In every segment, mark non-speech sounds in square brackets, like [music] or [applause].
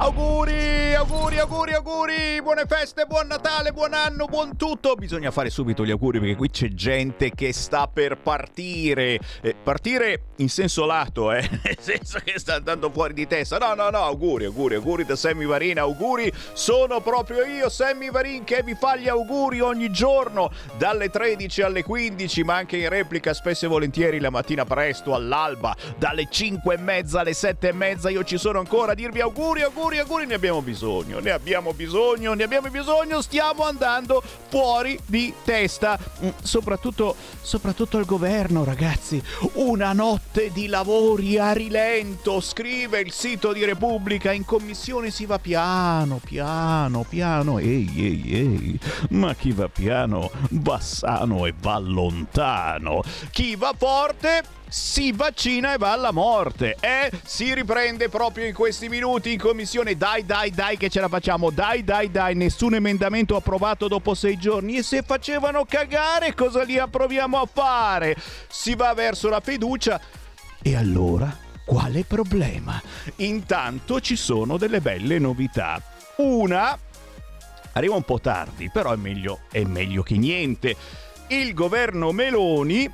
Auguri, auguri, auguri, auguri, buone feste, buon Natale, buon anno, buon tutto. Bisogna fare subito gli auguri perché qui c'è gente che sta per partire. Eh, partire in senso lato, eh, [laughs] nel senso che sta andando fuori di testa. No, no, no, auguri, auguri, auguri da Sammy Varin, auguri. Sono proprio io, Sammy Varin, che vi fa gli auguri ogni giorno dalle 13 alle 15, ma anche in replica spesso e volentieri la mattina presto, all'alba, dalle 5 e mezza alle 7 e mezza. Io ci sono ancora a dirvi auguri, auguri auguri, auguri, ne abbiamo bisogno, ne abbiamo bisogno, ne abbiamo bisogno, stiamo andando fuori di testa, mm, soprattutto, soprattutto il governo ragazzi, una notte di lavori a rilento, scrive il sito di Repubblica, in commissione si va piano, piano, piano, ehi, ehi, ehi, ma chi va piano va sano e va lontano, chi va forte si vaccina e va alla morte. E si riprende proprio in questi minuti in commissione. Dai, dai, dai, che ce la facciamo. Dai, dai, dai. Nessun emendamento approvato dopo sei giorni. E se facevano cagare, cosa li approviamo a fare? Si va verso la fiducia. E allora? Quale problema? Intanto ci sono delle belle novità. Una arriva un po' tardi, però è meglio, è meglio che niente. Il governo Meloni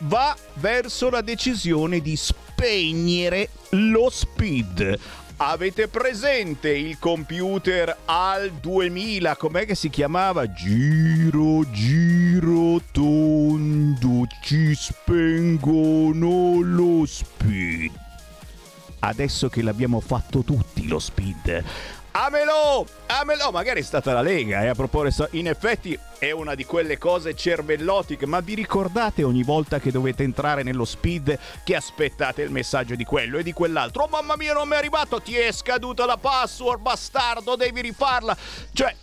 va verso la decisione di spegnere lo speed. Avete presente il computer al 2000? Com'è che si chiamava? Giro, giro, tondo, ci spengono lo speed. Adesso che l'abbiamo fatto tutti lo speed, Amelo! Amelo! Magari è stata la Lega, eh, a proporre. In effetti è una di quelle cose cervellotiche, ma vi ricordate ogni volta che dovete entrare nello speed che aspettate il messaggio di quello e di quell'altro? Oh mamma mia, non mi è arrivato! Ti è scaduta la password, bastardo, devi rifarla! Cioè,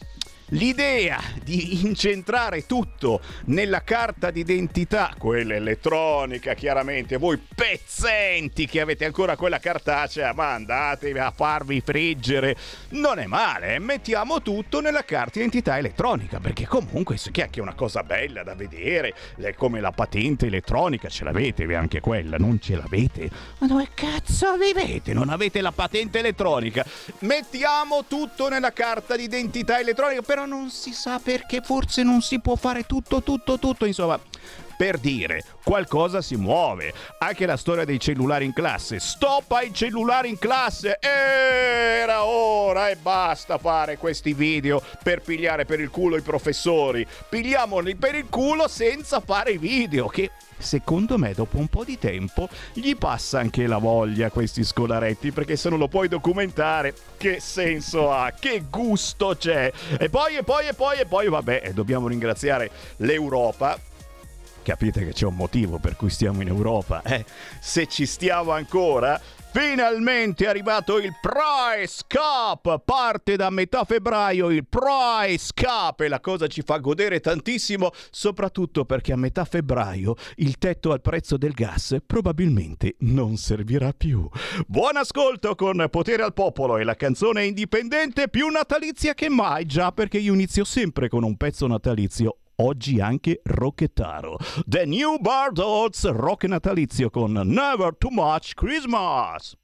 L'idea di incentrare tutto nella carta d'identità, quella elettronica chiaramente, voi pezzenti che avete ancora quella cartacea, ma andatevi a farvi friggere, non è male, eh? mettiamo tutto nella carta d'identità elettronica, perché comunque è anche una cosa bella da vedere, è come la patente elettronica, ce l'avete anche quella, non ce l'avete? Ma dove cazzo vivete? Non avete la patente elettronica? Mettiamo tutto nella carta d'identità elettronica, però non si sa perché forse non si può fare tutto, tutto, tutto, insomma. Per dire, qualcosa si muove. Anche la storia dei cellulari in classe. Stop ai cellulari in classe! Era ora e basta fare questi video per pigliare per il culo i professori. Pigliamoli per il culo senza fare i video, che secondo me dopo un po' di tempo gli passa anche la voglia a questi scolaretti perché se non lo puoi documentare che senso ha che gusto c'è e poi e poi e poi e poi vabbè dobbiamo ringraziare l'Europa capite che c'è un motivo per cui stiamo in Europa eh? se ci stiamo ancora Finalmente è arrivato il Price Cup! Parte da metà febbraio il Price Cup e la cosa ci fa godere tantissimo, soprattutto perché a metà febbraio il tetto al prezzo del gas probabilmente non servirà più. Buon ascolto con Potere al Popolo e la canzone indipendente più natalizia che mai, già perché io inizio sempre con un pezzo natalizio oggi anche Rocchettaro. The New Bardots rock natalizio con Never Too Much Christmas.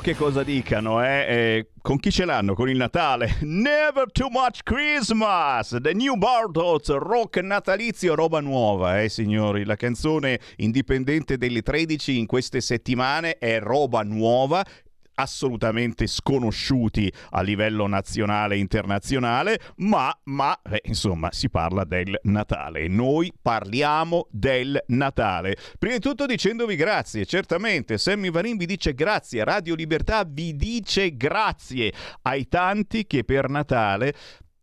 Che cosa dicano, eh. eh con chi ce l'hanno? Con il Natale? [laughs] Never too much Christmas! The New Bartles, rock natalizio, roba nuova, eh signori. La canzone indipendente delle 13 in queste settimane è roba nuova assolutamente sconosciuti a livello nazionale e internazionale, ma, ma eh, insomma si parla del Natale. Noi parliamo del Natale. Prima di tutto dicendovi grazie, certamente Sammy Varin vi dice grazie, Radio Libertà vi dice grazie ai tanti che per Natale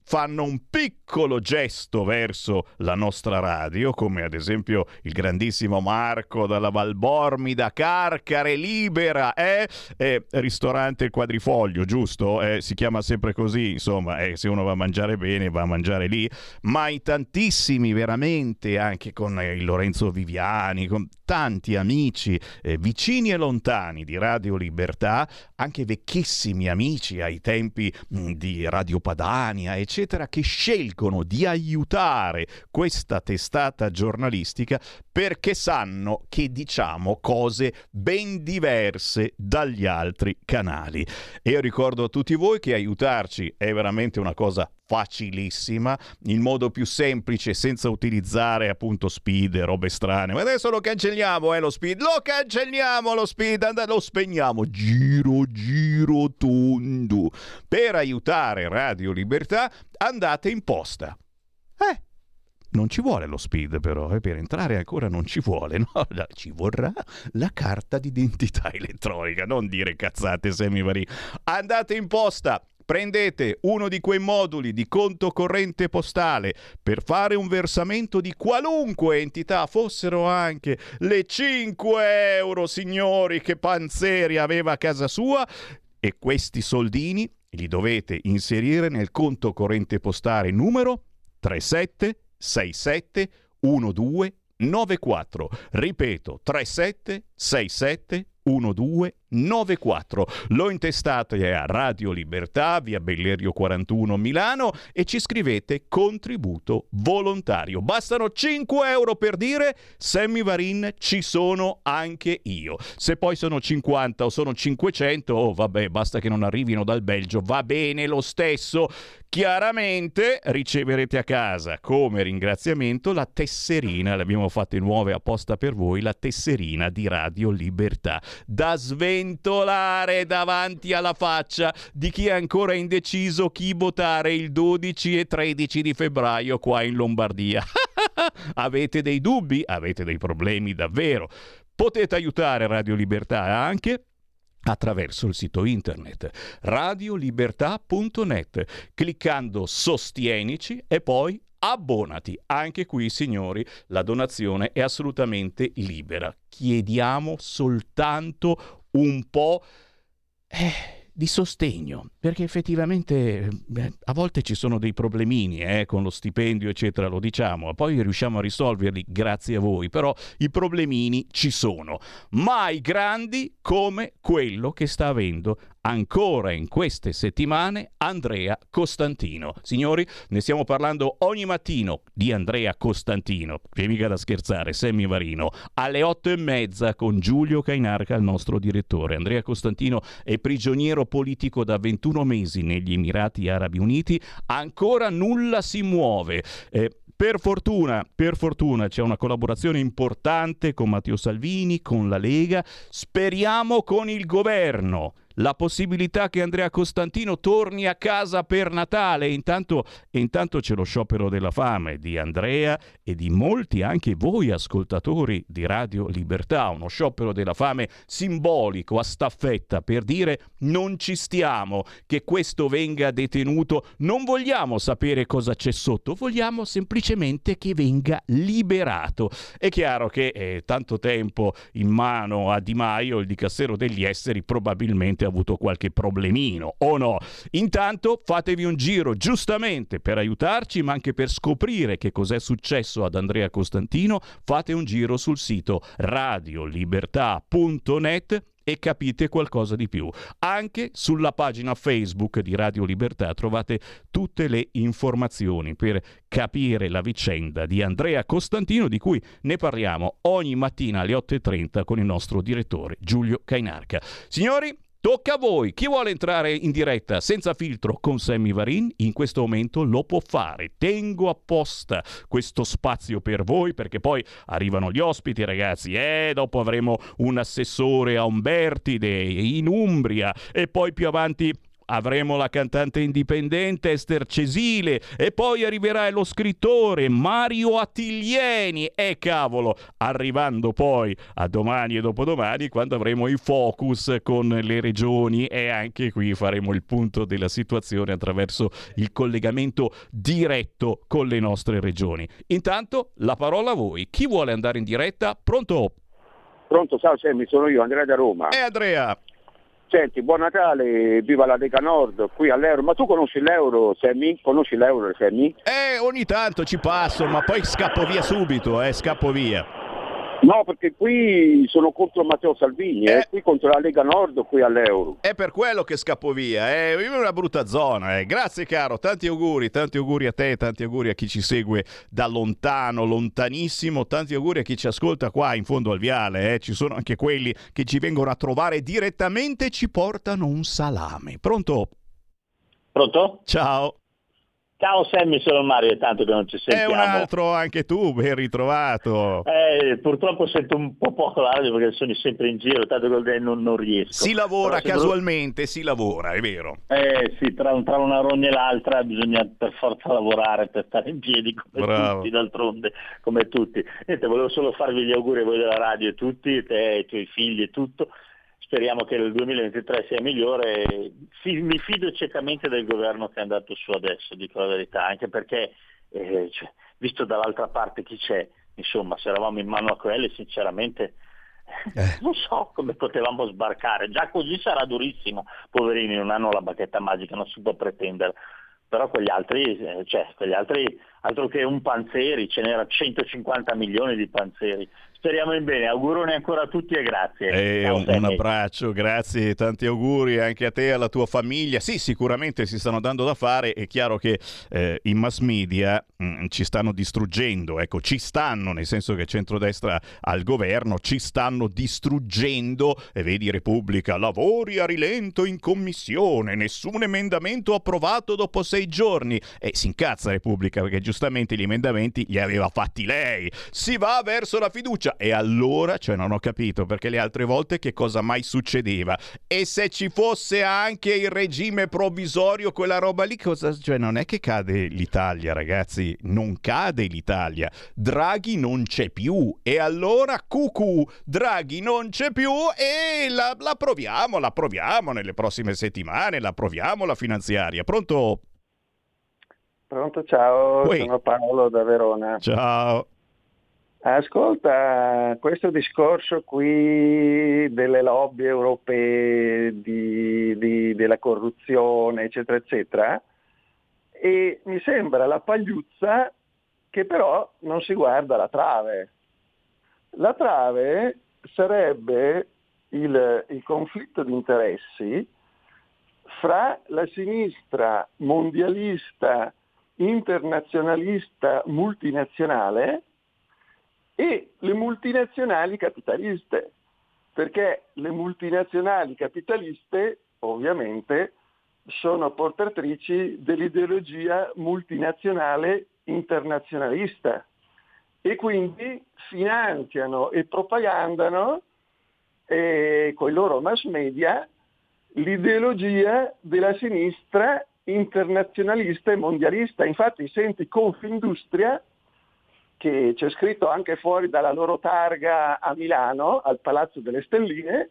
fanno un piccolo gesto verso la nostra radio, come ad esempio il grandissimo Marco dalla Valbormida, Carcare Libera, eh? eh ristorante Quadrifoglio, giusto? Eh, si chiama sempre così, insomma, eh, se uno va a mangiare bene va a mangiare lì, ma i tantissimi veramente, anche con il Lorenzo Viviani, con tanti amici eh, vicini e lontani di Radio Libertà, anche vecchissimi amici ai tempi mh, di Radio Padania, eccetera eccetera, che scelgono di aiutare questa testata giornalistica perché sanno che diciamo cose ben diverse dagli altri canali. E io ricordo a tutti voi che aiutarci è veramente una cosa facilissima, il modo più semplice senza utilizzare appunto speed e robe strane. Ma adesso lo cancelliamo, eh, lo speed, lo cancelliamo lo speed, and- lo spegniamo, giro, giro, tondo. Per aiutare Radio Libertà andate in posta. Eh, non ci vuole lo speed però, eh, per entrare ancora non ci vuole, [laughs] no? Ci vorrà la carta d'identità [laughs] elettronica, non dire cazzate semivari. Andate in posta, prendete uno di quei moduli di conto corrente postale per fare un versamento di qualunque entità, fossero anche le 5 euro, signori, che Panzeri aveva a casa sua, e questi soldini li dovete inserire nel conto corrente postale numero 3767 1294. Ripeto, 3767 1294. Lo intestate a Radio Libertà, via Bellerio 41 Milano e ci scrivete contributo volontario. Bastano 5 euro per dire Sammy Varin ci sono anche io. Se poi sono 50 o sono 500, oh vabbè, basta che non arrivino dal Belgio, va bene lo stesso. Chiaramente riceverete a casa come ringraziamento la tesserina, l'abbiamo fatte nuove apposta per voi, la tesserina di Radio Libertà da sventolare davanti alla faccia di chi è ancora indeciso chi votare il 12 e 13 di febbraio qua in Lombardia. [laughs] Avete dei dubbi? Avete dei problemi davvero? Potete aiutare Radio Libertà anche attraverso il sito internet radiolibertà.net cliccando Sostienici e poi abbonati. Anche qui, signori, la donazione è assolutamente libera. Chiediamo soltanto un po'... Eh, di sostegno, perché effettivamente beh, a volte ci sono dei problemini eh, con lo stipendio, eccetera, lo diciamo, poi riusciamo a risolverli grazie a voi, però i problemini ci sono, mai grandi come quello che sta avendo ancora in queste settimane Andrea Costantino. Signori, ne stiamo parlando ogni mattino di Andrea Costantino, che mica da scherzare, Semmi Varino, alle otto e mezza con Giulio Cainarca, il nostro direttore. Andrea Costantino è prigioniero politico da 21 mesi negli Emirati Arabi Uniti, ancora nulla si muove. Eh, per fortuna, per fortuna c'è una collaborazione importante con Matteo Salvini, con la Lega, speriamo con il governo la possibilità che Andrea Costantino torni a casa per Natale. Intanto, intanto c'è lo sciopero della fame di Andrea e di molti anche voi ascoltatori di Radio Libertà, uno sciopero della fame simbolico a staffetta per dire non ci stiamo che questo venga detenuto, non vogliamo sapere cosa c'è sotto, vogliamo semplicemente che venga liberato. È chiaro che eh, tanto tempo in mano a Di Maio, il dicassero degli esteri, probabilmente avuto qualche problemino o no. Intanto fatevi un giro giustamente per aiutarci, ma anche per scoprire che cos'è successo ad Andrea Costantino, fate un giro sul sito radiolibertà.net e capite qualcosa di più. Anche sulla pagina Facebook di Radio Libertà trovate tutte le informazioni per capire la vicenda di Andrea Costantino di cui ne parliamo ogni mattina alle 8.30 con il nostro direttore Giulio Cainarca. Signori, Tocca a voi. Chi vuole entrare in diretta senza filtro con Sammy Varin in questo momento lo può fare. Tengo apposta questo spazio per voi perché poi arrivano gli ospiti, ragazzi. Eh, dopo avremo un assessore a Umbertide in Umbria e poi più avanti avremo la cantante indipendente Esther Cesile e poi arriverà lo scrittore Mario Attiglieni e cavolo, arrivando poi a domani e dopodomani quando avremo i focus con le regioni e anche qui faremo il punto della situazione attraverso il collegamento diretto con le nostre regioni. Intanto la parola a voi, chi vuole andare in diretta? Pronto? Pronto, ciao Sammy, sono io, Andrea da Roma. E Andrea, Senti, buon Natale, viva la Lega Nord, qui all'euro. Ma tu conosci l'euro, Sammy? Conosci l'euro, Sammy? Eh, ogni tanto ci passo, ma poi scappo via subito, eh, scappo via. No, perché qui sono contro Matteo Salvini, eh. Eh, qui contro la Lega Nord, qui all'euro. È per quello che scappo via, eh. è una brutta zona. Eh. Grazie caro, tanti auguri, tanti auguri a te, tanti auguri a chi ci segue da lontano, lontanissimo, tanti auguri a chi ci ascolta qua in fondo al viale. Eh. Ci sono anche quelli che ci vengono a trovare direttamente e ci portano un salame. Pronto? Pronto? Ciao. Ciao Sammy, sono Mario, è tanto che non ci sentiamo. È un altro, anche tu, ben ritrovato. Eh, purtroppo sento un po' poco la radio perché sono sempre in giro, tanto che non, non riesco. Si lavora casualmente, si lavora, è vero. Eh sì, tra, tra, una rogna e l'altra bisogna per forza lavorare per stare in piedi come Bravo. tutti, d'altronde, come tutti. Niente, volevo solo farvi gli auguri a voi della radio e tutti, te, i tuoi figli e tutto speriamo che il 2023 sia migliore. mi fido ciecamente del governo che è andato su adesso, dico la verità, anche perché eh, cioè, visto dall'altra parte chi c'è, insomma, se eravamo in mano a quelli, sinceramente eh. non so come potevamo sbarcare. Già così sarà durissimo, poverini, non hanno la bacchetta magica, non si può pretendere. Però quegli altri, eh, cioè, quegli altri, altro che un Panzeri, ce n'era 150 milioni di Panzeri, Speriamo in bene, auguroni ancora a tutti e grazie. Eh, un, un, abbraccio, grazie, tanti auguri anche a te e alla tua famiglia. Sì, sicuramente si stanno dando da fare, è chiaro che eh, i mass media mh, mm, ci stanno distruggendo, ecco, ci stanno, nel senso che centrodestra al governo, ci stanno distruggendo, e vedi Repubblica, lavori a rilento in commissione, nessun emendamento approvato dopo sei giorni. E si incazza Repubblica perché giustamente gli emendamenti li aveva fatti lei. Si va verso la fiducia fiducia. E allora, cioè non ho capito perché le altre volte che cosa mai succedeva. E se ci fosse anche il regime provvisorio, quella roba lì, cosa... Cioè non è che cade l'Italia, ragazzi, non cade l'Italia. Draghi non c'è più. E allora, cucù, Draghi non c'è più e la, la proviamo, la proviamo nelle prossime settimane, la proviamo la finanziaria. Pronto? Pronto, ciao, Ui. sono Paolo da Verona. Ciao. Ascolta, questo discorso qui delle lobby europee, di, di, della corruzione, eccetera, eccetera, e mi sembra la pagliuzza che però non si guarda la trave. La trave sarebbe il, il conflitto di interessi fra la sinistra mondialista, internazionalista, multinazionale e le multinazionali capitaliste, perché le multinazionali capitaliste ovviamente sono portatrici dell'ideologia multinazionale internazionalista e quindi finanziano e propagandano eh, con i loro mass media l'ideologia della sinistra internazionalista e mondialista. Infatti senti Confindustria che c'è scritto anche fuori dalla loro targa a Milano, al Palazzo delle Stelline,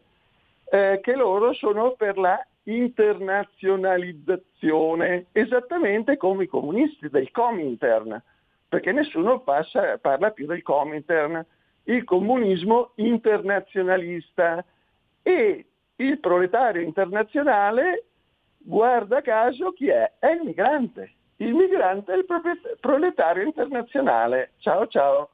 eh, che loro sono per la internazionalizzazione, esattamente come i comunisti del Comintern, perché nessuno passa, parla più del Comintern, il comunismo internazionalista e il proletario internazionale, guarda caso chi è? È il migrante il migrante è il proletario internazionale. Ciao ciao.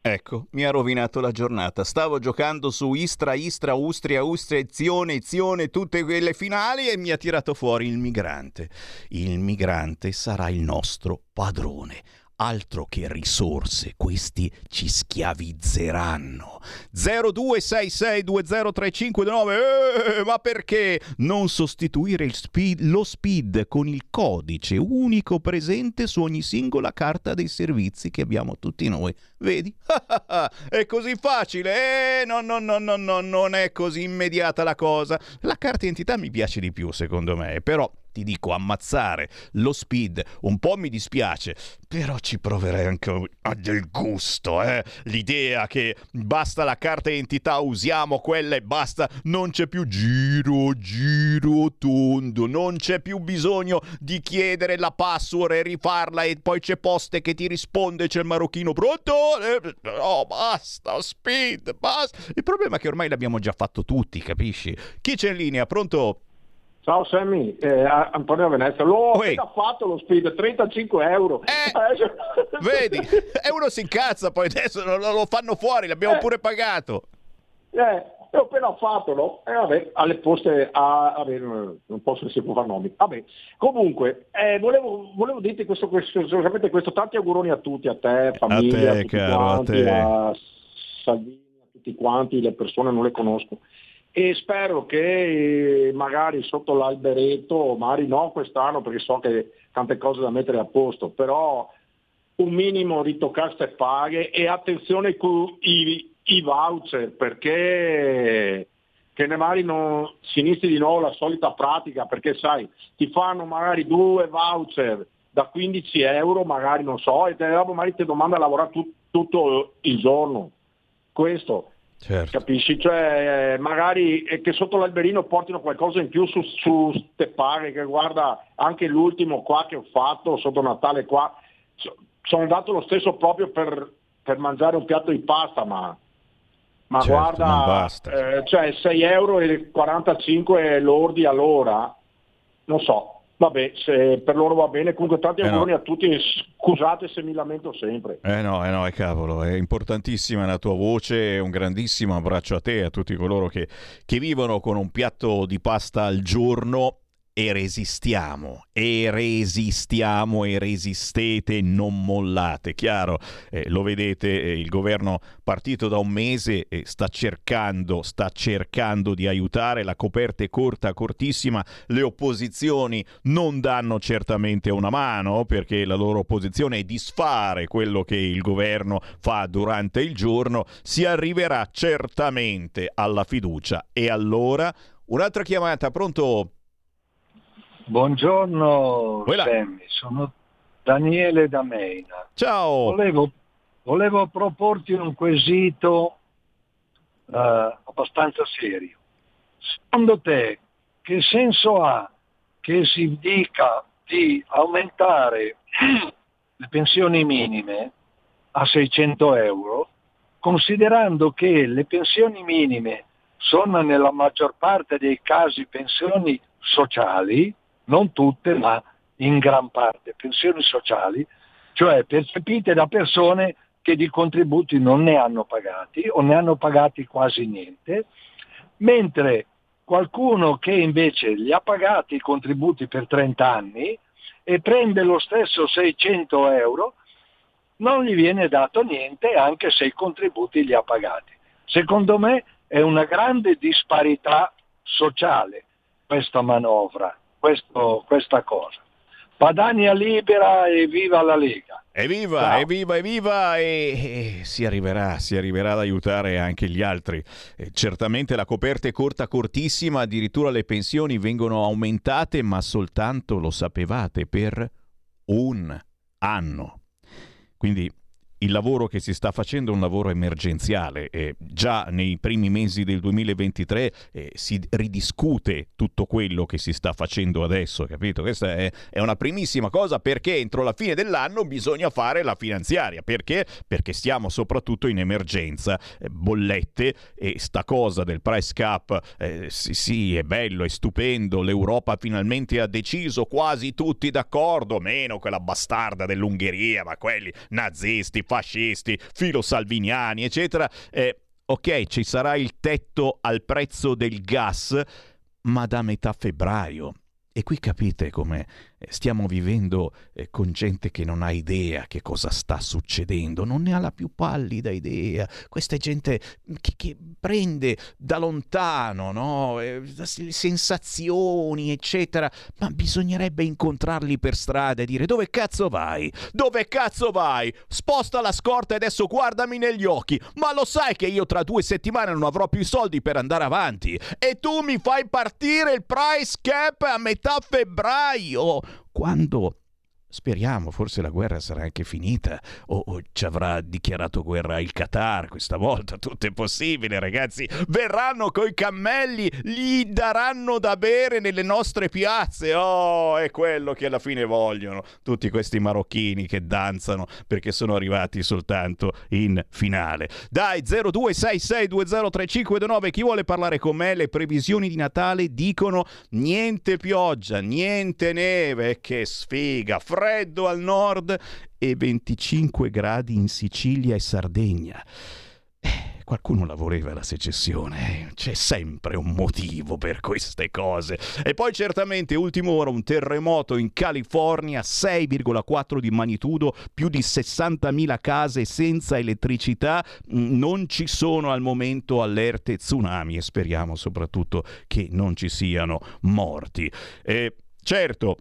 Ecco, mi ha rovinato la giornata. Stavo giocando su Istra, Istra, Austria, Austria, Ezione, Ezione, tutte quelle finali e mi ha tirato fuori il migrante. Il migrante sarà il nostro padrone. Altro che risorse, questi ci schiavizzeranno. 0266203529, eh, ma perché non sostituire speed, lo speed con il codice unico presente su ogni singola carta dei servizi che abbiamo tutti noi? Vedi? [laughs] è così facile? Eh, no, no, no, no, no, non è così immediata la cosa. La carta identità mi piace di più, secondo me, però ti dico ammazzare lo speed un po' mi dispiace però ci proverei anche a del gusto eh? l'idea che basta la carta identità usiamo quella e basta non c'è più giro giro tondo non c'è più bisogno di chiedere la password e rifarla e poi c'è poste che ti risponde c'è il marocchino pronto oh basta speed basta il problema è che ormai l'abbiamo già fatto tutti capisci? Chi c'è in linea? Pronto Ciao Sammy, eh, Antonio Venezia, l'ho appena fatto lo speed, 35 euro. Eh, vedi, [laughs] e uno si incazza poi adesso lo, lo fanno fuori, l'abbiamo eh, pure pagato. Eh, l'ho appena fatto, no? E eh, vabbè, alle poste, a, vabbè, non posso se può fare nomi. Vabbè, comunque, eh, volevo, volevo dirti questo, questo, questo, questo, tanti auguroni a tutti, a te, famiglia, a, te, a tutti caro, quanti, a, a Salvini, a tutti quanti, le persone non le conosco e spero che magari sotto l'alberetto, magari no quest'anno perché so che tante cose da mettere a posto, però un minimo ritoccaste paghe e attenzione con i, i voucher perché che ne magari non si inizi di nuovo la solita pratica perché sai ti fanno magari due voucher da 15 euro magari non so e te magari ti domanda a lavorare tu, tutto il giorno. Questo Certo. Capisci? Cioè, eh, magari eh, che sotto l'alberino portino qualcosa in più su, su ste paghe, che guarda anche l'ultimo qua che ho fatto sotto Natale qua, sono andato lo stesso proprio per, per mangiare un piatto di pasta, ma, ma certo, guarda, eh, cioè 6 euro e 45 lordi all'ora, non so, Vabbè, se per loro va bene, comunque tanti eh auguri no. a tutti, scusate se mi lamento sempre. Eh no, eh no, è cavolo, è importantissima la tua voce, un grandissimo abbraccio a te e a tutti coloro che, che vivono con un piatto di pasta al giorno e resistiamo, e resistiamo, e resistete, non mollate. Chiaro, eh, lo vedete, eh, il governo partito da un mese eh, sta cercando, sta cercando di aiutare, la coperta è corta, cortissima, le opposizioni non danno certamente una mano perché la loro opposizione è disfare quello che il governo fa durante il giorno, si arriverà certamente alla fiducia. E allora, un'altra chiamata, pronto? Buongiorno Sammy, sono Daniele da Meina. Ciao. Volevo, volevo proporti un quesito uh, abbastanza serio. Secondo te che senso ha che si dica di aumentare [clears throat] le pensioni minime a 600 euro, considerando che le pensioni minime sono nella maggior parte dei casi pensioni sociali, non tutte, ma in gran parte, pensioni sociali, cioè percepite da persone che di contributi non ne hanno pagati o ne hanno pagati quasi niente, mentre qualcuno che invece li ha pagati i contributi per 30 anni e prende lo stesso 600 euro, non gli viene dato niente anche se i contributi li ha pagati. Secondo me è una grande disparità sociale questa manovra questo, questa cosa. Padania libera e viva la Lega. Evviva, Ciao. evviva, evviva e, e si arriverà, si arriverà ad aiutare anche gli altri. E certamente la coperta è corta, cortissima, addirittura le pensioni vengono aumentate, ma soltanto, lo sapevate, per un anno. Quindi il lavoro che si sta facendo è un lavoro emergenziale. Eh, già nei primi mesi del 2023 eh, si ridiscute tutto quello che si sta facendo adesso, capito? Questa è, è, una primissima cosa perché entro la fine dell'anno bisogna fare la finanziaria. Perché? Perché stiamo soprattutto in emergenza. Eh, bollette e sta cosa del price cap, eh, sì, sì, è bello, è stupendo. L'Europa finalmente ha deciso, quasi tutti d'accordo, meno quella bastarda dell'Ungheria, ma quelli nazisti fascisti, filosalviniani, eccetera. Eh, ok, ci sarà il tetto al prezzo del gas, ma da metà febbraio. E qui capite come stiamo vivendo eh, con gente che non ha idea che cosa sta succedendo, non ne ha la più pallida idea. Questa è gente che, che prende da lontano no? eh, sensazioni, eccetera, ma bisognerebbe incontrarli per strada e dire dove cazzo vai? Dove cazzo vai? Sposta la scorta e adesso guardami negli occhi. Ma lo sai che io tra due settimane non avrò più soldi per andare avanti? E tu mi fai partire il price cap a metà febbraio? Quando Speriamo, forse la guerra sarà anche finita o, o, ci avrà dichiarato guerra il Qatar questa volta, tutto è possibile ragazzi, verranno coi cammelli, gli daranno da bere nelle nostre piazze, oh è quello che alla fine vogliono tutti questi marocchini che danzano perché sono arrivati soltanto in finale. Dai 0266203529, chi vuole parlare con me, le previsioni di Natale dicono niente pioggia, niente neve, che sfiga, freddo al nord e 25 gradi in Sicilia e Sardegna. Eh, qualcuno la voleva la secessione, eh. c'è sempre un motivo per queste cose. E poi certamente, ultimo ora, un terremoto in California, 6,4 di magnitudo, più di 60.000 case senza elettricità, mm, non ci sono al momento allerte tsunami e speriamo soprattutto che non ci siano morti. E certo,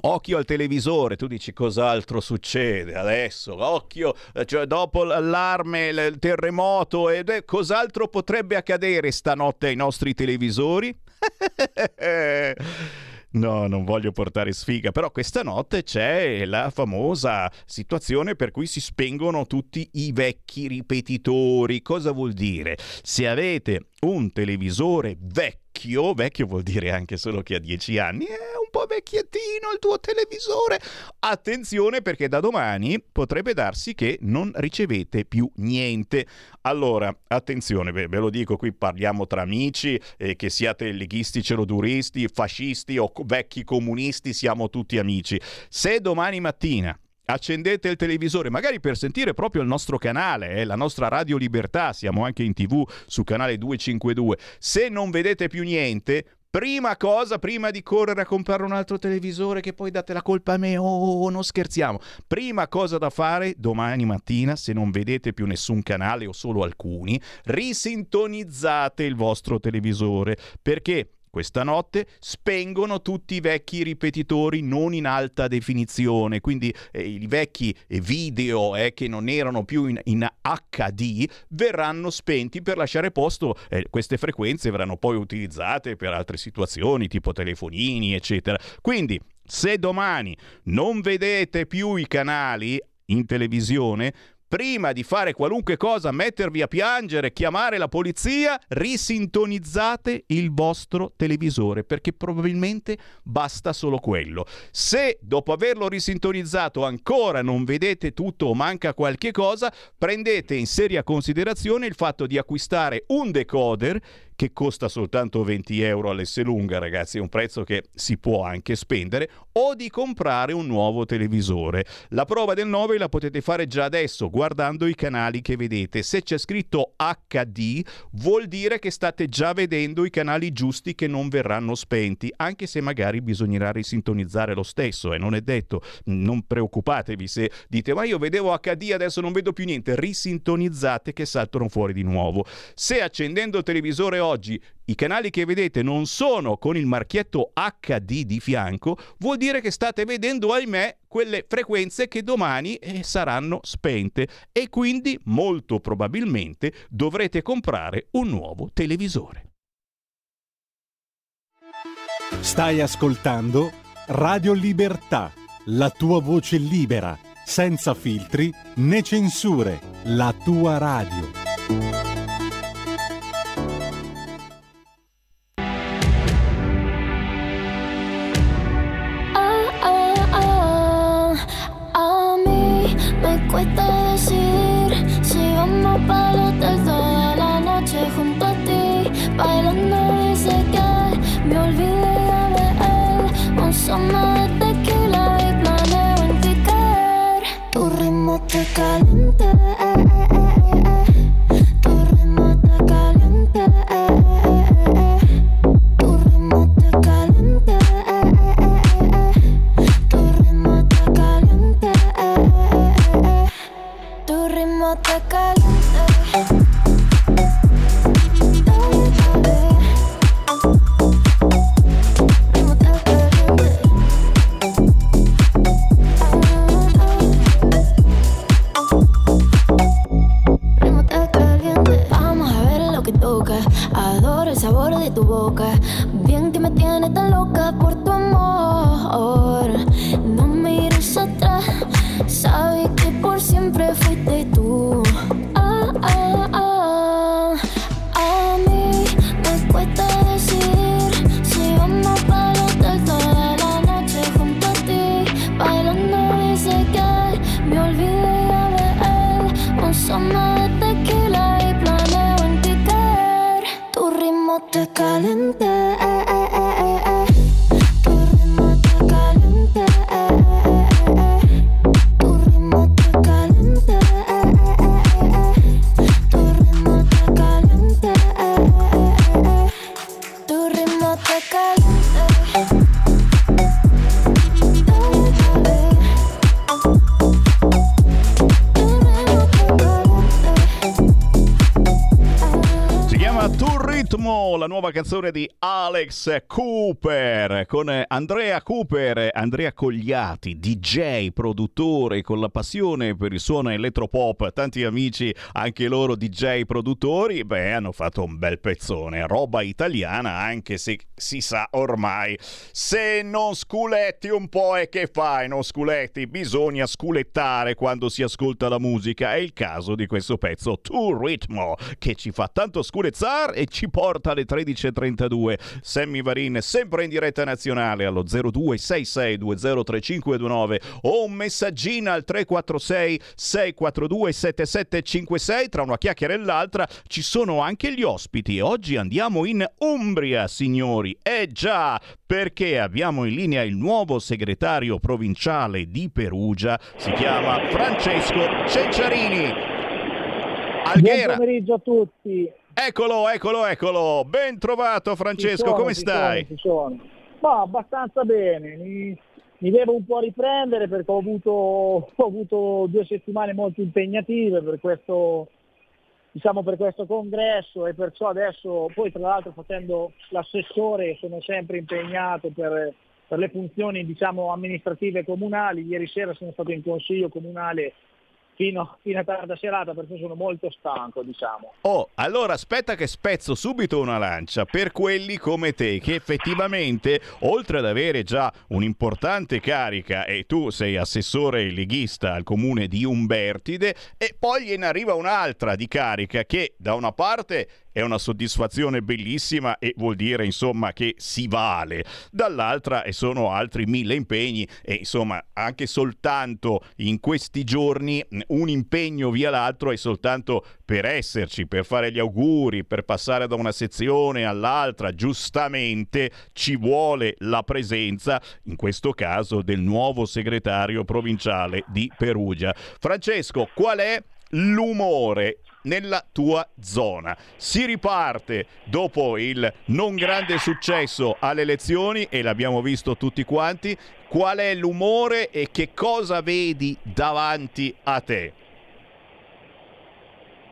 Occhio al televisore, tu dici cos'altro succede adesso, occhio, eh, cioè dopo l'allarme, il terremoto, ed, eh, cos'altro potrebbe accadere stanotte ai nostri televisori? [laughs] No, non voglio portare sfiga, però questa notte c'è la famosa situazione per cui si spengono tutti i vecchi ripetitori. Cosa vuol dire? Se avete un televisore vecchio, vecchio, vecchio vuol dire anche solo che ha 10 anni, è un po' vecchiettino il tuo televisore. Attenzione perché da domani potrebbe darsi che non ricevete più niente. Allora, attenzione, ve, ve lo dico, qui parliamo tra amici, eh, che siate leghisti, celoduristi, fascisti o vecchi comunisti, siamo tutti amici. Se domani mattina accendete il televisore, magari per sentire proprio il nostro canale, eh, la nostra Radio Libertà, siamo anche in tv su canale 252. Se non vedete più niente, Prima cosa, prima di correre a comprare un altro televisore che poi date la colpa a me, oh, non scherziamo. Prima cosa da fare domani mattina, se non vedete più nessun canale o solo alcuni, risintonizzate il vostro televisore perché questa notte spengono tutti i vecchi ripetitori non in alta definizione, quindi eh, i vecchi video eh, che non erano più in, in, HD verranno spenti per lasciare posto, eh, queste frequenze verranno poi utilizzate per altre situazioni tipo telefonini eccetera. Quindi se domani non vedete più i canali in televisione, prima di fare qualunque cosa, mettervi a piangere, chiamare la polizia, risintonizzate il vostro televisore perché probabilmente basta solo quello. Se dopo averlo risintonizzato ancora non vedete tutto o manca qualche cosa, prendete in seria considerazione il fatto di acquistare un decoder che costa soltanto 20 euro all'Esselunga, ragazzi, è un prezzo che si può anche spendere, o di comprare un nuovo televisore. La prova del 9 la potete fare già adesso guardando i canali che vedete. Se c'è scritto HD vuol dire che state già vedendo i canali giusti che non verranno spenti, anche se magari bisognerà risintonizzare lo stesso e non è detto. Non preoccupatevi se dite ma io vedevo HD adesso non vedo più niente, risintonizzate che saltano fuori di nuovo. Se accendendo il televisore oggi i canali che vedete non sono con il marchietto HD di fianco, vuol dire che state vedendo, ahimè, quelle frequenze che domani eh, saranno spente e quindi molto probabilmente dovrete comprare un nuovo televisore. Stai ascoltando Radio Libertà, la tua voce libera, senza filtri né censure, la tua radio. Cuesta decidir si vamos para el hotel toda la noche junto a ti, bailando sé que me olvidé de él. Un somno de tequila y planeo en ti caer. Tu ritmo te caliente. Bien que me tiene tan loca por tu amor. No me mires atrás, sabes que por siempre fuiste tú. Nuova canzone di Alex Cooper con Andrea Cooper, Andrea Cogliati, DJ, produttore con la passione per il suono elettropop, tanti amici, anche loro DJ produttori, beh, hanno fatto un bel pezzone, roba italiana, anche se si sa ormai, se non sculetti un po' e che fai, non sculetti, bisogna sculettare quando si ascolta la musica, è il caso di questo pezzo, Tu Ritmo, che ci fa tanto sculezzare e ci porta alle 13.32. Sammy Varin sempre in diretta nazionale allo 0266203529 o un messaggino al 346 642 7756 tra una chiacchiera e l'altra ci sono anche gli ospiti. Oggi andiamo in Umbria, signori. Eh già, perché abbiamo in linea il nuovo segretario provinciale di Perugia, si chiama Francesco Cenciarini. Alghera. Buon pomeriggio a tutti. Eccolo, eccolo, eccolo. Ben trovato Francesco, sono, come stai? sono, sono. Ma abbastanza bene. Mi, mi devo un po' riprendere perché ho avuto, ho avuto due settimane molto impegnative per questo, diciamo, per questo congresso e perciò adesso, poi tra l'altro facendo l'assessore sono sempre impegnato per, per le funzioni diciamo, amministrative comunali. Ieri sera sono stato in consiglio comunale fino, fino a tarda serata perché sono molto stanco, diciamo. Oh, allora aspetta che spezzo subito una lancia per quelli come te che effettivamente, oltre ad avere già un'importante carica e tu sei assessore leghista al comune di Umbertide e poi gliene arriva un'altra di carica che da una parte è una soddisfazione bellissima e vuol dire insomma che si vale. Dall'altra e sono altri mille impegni e insomma anche soltanto in questi giorni mh, un impegno via l'altro è soltanto per esserci, per fare gli auguri, per passare da una sezione all'altra, giustamente ci vuole la presenza, in questo caso, del nuovo segretario provinciale di Perugia. Francesco, qual è l'umore nella tua zona. Si riparte dopo il non grande successo alle elezioni e l'abbiamo visto tutti quanti. Qual è l'umore e che cosa vedi davanti a te?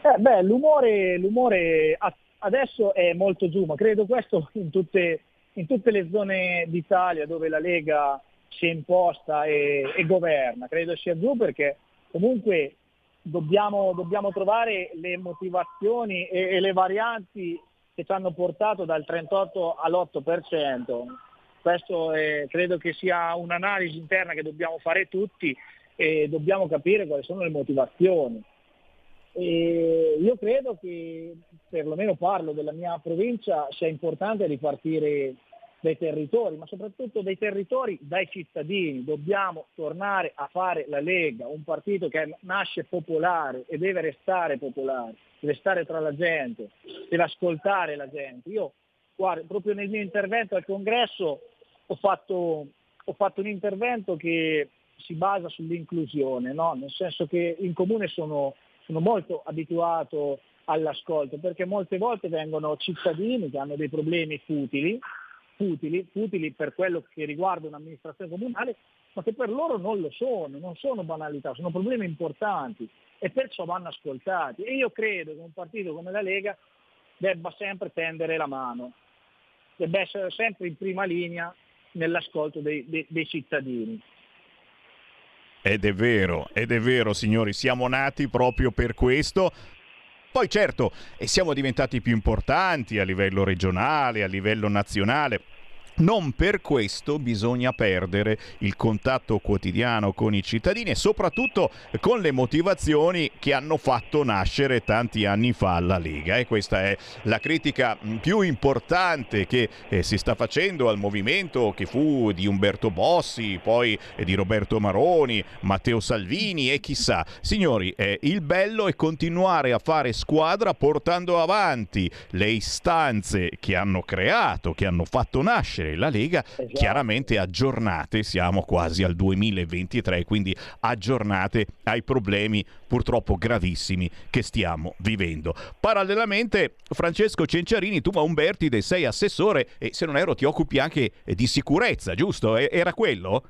Eh, beh, l'umore, l'umore adesso è molto giù, ma credo questo in tutte, in tutte le zone d'Italia dove la Lega si è imposta e, e governa. Credo sia giù perché comunque dobbiamo, dobbiamo trovare le motivazioni e, e le varianti che ci hanno portato dal 38 all'8%. Questo è- credo che sia un'analisi interna che dobbiamo fare tutti e dobbiamo capire quali sono le motivazioni. E io credo che, perlomeno parlo della mia provincia, sia importante ripartire dai territori, ma soprattutto dai territori, dai cittadini. Dobbiamo tornare a fare la Lega, un partito che nasce popolare e deve restare popolare, deve stare tra la gente, deve ascoltare la gente. Io, guarda, proprio nel mio intervento al congresso ho fatto, ho fatto un intervento che si basa sull'inclusione, no? nel senso che in comune sono, sono molto abituato all'ascolto, perché molte volte vengono cittadini che hanno dei problemi futili, futili, futili per quello che riguarda un'amministrazione comunale, ma che per loro non lo sono, non sono banalità, sono problemi importanti e perciò vanno ascoltati. E io credo che un partito come la Lega debba sempre tendere la mano, debba essere sempre in prima linea nell'ascolto dei, dei- dei cittadini. Ed è vero, ed è vero, signori, siamo nati proprio per questo. Poi certo, siamo diventati più importanti a livello regionale, a livello nazionale. Non per questo bisogna perdere il contatto quotidiano con i cittadini e soprattutto con le motivazioni che hanno fatto nascere tanti anni fa la Lega e questa è la critica più importante che eh, si sta facendo al movimento che fu di Umberto Bossi, poi eh, di Roberto Maroni, Matteo Salvini e chissà. Signori, eh, il bello è continuare a fare squadra portando avanti le istanze che hanno creato, che hanno fatto nascere vedere la Lega esatto. chiaramente aggiornate, siamo quasi al 2023, quindi aggiornate ai problemi purtroppo gravissimi che stiamo vivendo. Parallelamente, Francesco Cenciarini, tu a Umbertide sei assessore e se non ero ti occupi anche di sicurezza, giusto? Era quello?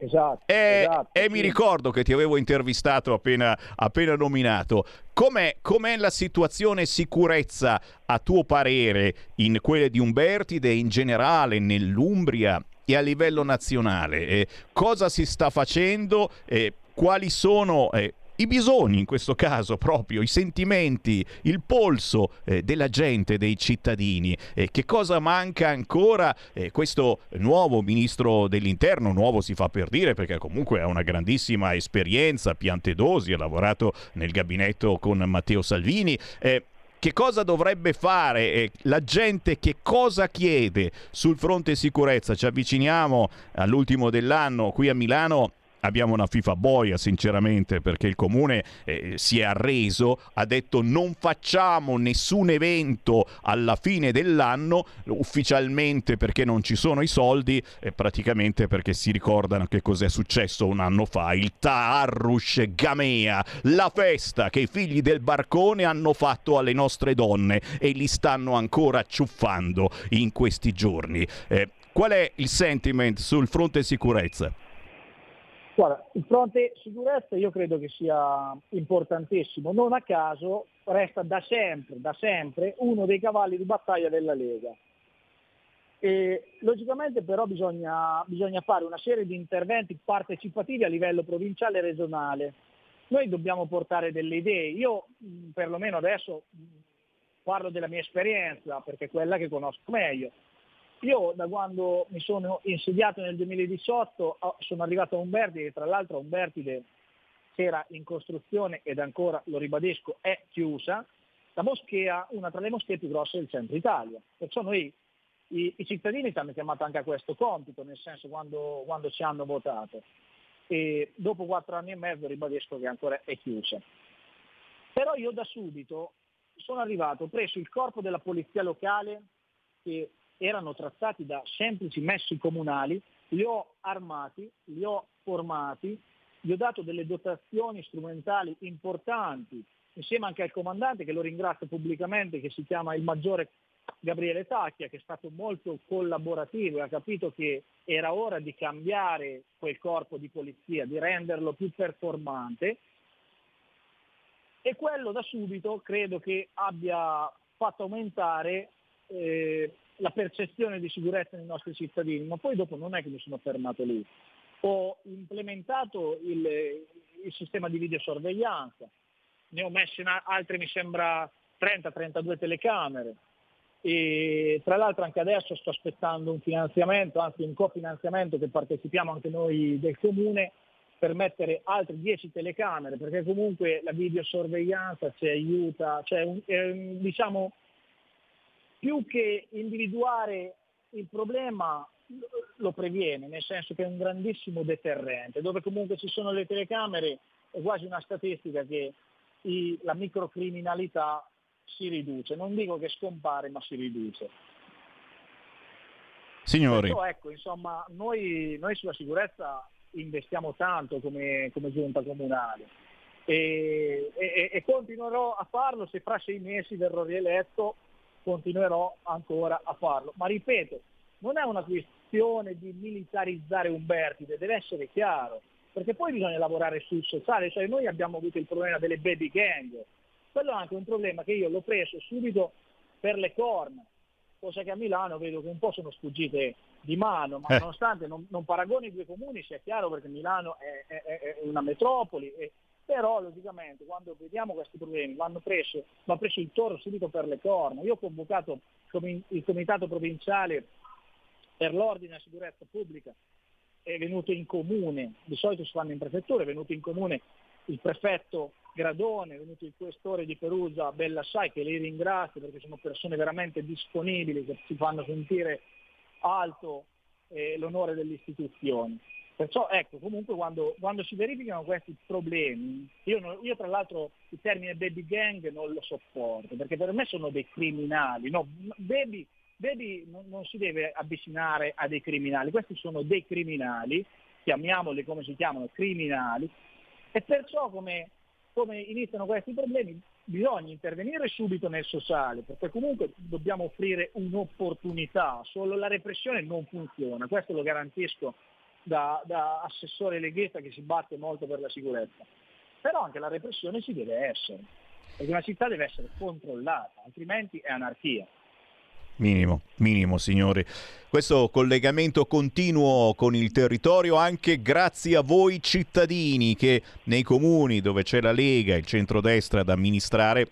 Esatto, e, esatto, e sì. mi ricordo che ti avevo intervistato appena, appena nominato. Com'è, com'è, la situazione sicurezza, a tuo parere, in quelle di Umbertide in generale, nell'Umbria e a livello nazionale? Eh, cosa si sta facendo? Eh, quali sono eh, i bisogni in questo caso proprio, i sentimenti, il polso eh, della gente, dei cittadini. Eh, che cosa manca ancora eh, questo nuovo ministro dell'interno? Nuovo si fa per dire perché comunque ha una grandissima esperienza, Piantedosi, ha lavorato nel gabinetto con Matteo Salvini. Eh, che cosa dovrebbe fare la gente, che cosa chiede sul fronte sicurezza. Ci avviciniamo all'ultimo dell'anno qui a Milano abbiamo una FIFA boia sinceramente perché il comune eh, si è arreso, ha detto non facciamo nessun evento alla fine dell'anno ufficialmente perché non ci sono i soldi e praticamente perché si ricordano che cos'è successo un anno fa, il Taarrush Gamea, la festa che i figli del barcone hanno fatto alle nostre donne e li stanno ancora ciuffando in questi giorni. Eh, qual è il sentiment sul fronte sicurezza? Guarda, il fronte sicurezza io credo che sia importantissimo, non a caso resta da sempre, da sempre uno dei cavalli di battaglia della Lega. E, logicamente però bisogna, bisogna fare una serie di interventi partecipativi a livello provinciale e regionale. Noi dobbiamo portare delle idee. Io perlomeno adesso parlo della mia esperienza perché è quella che conosco meglio io da quando mi sono insediato nel 2018 sono arrivato a Umbertide, tra l'altro Umbertide era in costruzione ed ancora, lo ribadisco, è chiusa, la moschea, una tra le moschee più grosse del centro Italia. Perciò noi, i, i cittadini ci hanno chiamato anche a questo compito, nel senso quando, quando ci hanno votato. E dopo quattro anni e mezzo ribadisco che ancora è chiusa. Però io da subito sono arrivato, ho preso il corpo della polizia locale che erano trattati da semplici messi comunali, li ho armati, li ho formati, gli ho dato delle dotazioni strumentali importanti, insieme anche al comandante che lo ringrazio pubblicamente, che si chiama il maggiore Gabriele Tacchia, che è stato molto collaborativo e ha capito che era ora di cambiare quel corpo di polizia, di renderlo più performante. E quello da subito credo che abbia fatto aumentare eh, la percezione di sicurezza nei nostri cittadini, ma poi dopo non è che mi sono fermato lì. Ho implementato il, il sistema di videosorveglianza, ne ho messo in altre mi sembra 30-32 telecamere e tra l'altro anche adesso sto aspettando un finanziamento, anzi un cofinanziamento che partecipiamo anche noi del comune per mettere altre 10 telecamere perché comunque la videosorveglianza ci aiuta, cioè eh, diciamo più che individuare il problema lo previene, nel senso che è un grandissimo deterrente, dove comunque ci sono le telecamere è quasi una statistica che i, la microcriminalità si riduce, non dico che scompare ma si riduce. Signori. Questo, ecco, insomma, noi, noi, sulla sicurezza investiamo tanto come, come giunta comunale e, e, e continuerò a farlo se fra sei mesi verrò rieletto continuerò ancora a farlo. Ma ripeto, non è una questione di militarizzare Umbertide, deve essere chiaro, perché poi bisogna lavorare sul sociale, cioè noi abbiamo avuto il problema delle baby gang, quello è anche un problema che io l'ho preso subito per le corna, cosa che a Milano vedo che un po' sono sfuggite di mano, ma eh. nonostante non, non paragoni i due comuni, sia chiaro perché Milano è, è, è una metropoli e però logicamente quando vediamo questi problemi vanno preso, va preso il toro subito per le corna. Io ho convocato il comitato provinciale per l'ordine e la sicurezza pubblica è venuto in comune, di solito si fanno in prefettura, è venuto in comune il prefetto Gradone, è venuto il questore di Perugia Bellassai che li ringrazio perché sono persone veramente disponibili che si fanno sentire alto eh, l'onore delle istituzioni. Perciò ecco, comunque quando, quando si verificano questi problemi, io, non, io, tra l'altro il termine baby gang non lo sopporto, perché per me sono dei criminali. No, baby, baby non, non, si deve avvicinare a dei criminali, questi sono dei criminali, chiamiamoli come si chiamano, criminali, e perciò come, come iniziano questi problemi bisogna intervenire subito nel sociale, perché comunque dobbiamo offrire un'opportunità, solo la repressione non funziona, questo lo garantisco da, da assessore leghista che si batte molto per la sicurezza. Però anche la repressione si deve essere, perché una città deve essere controllata, altrimenti è anarchia. Minimo, minimo signori. Questo collegamento continuo con il territorio anche grazie a voi cittadini che nei comuni dove c'è la Lega e il centrodestra ad amministrare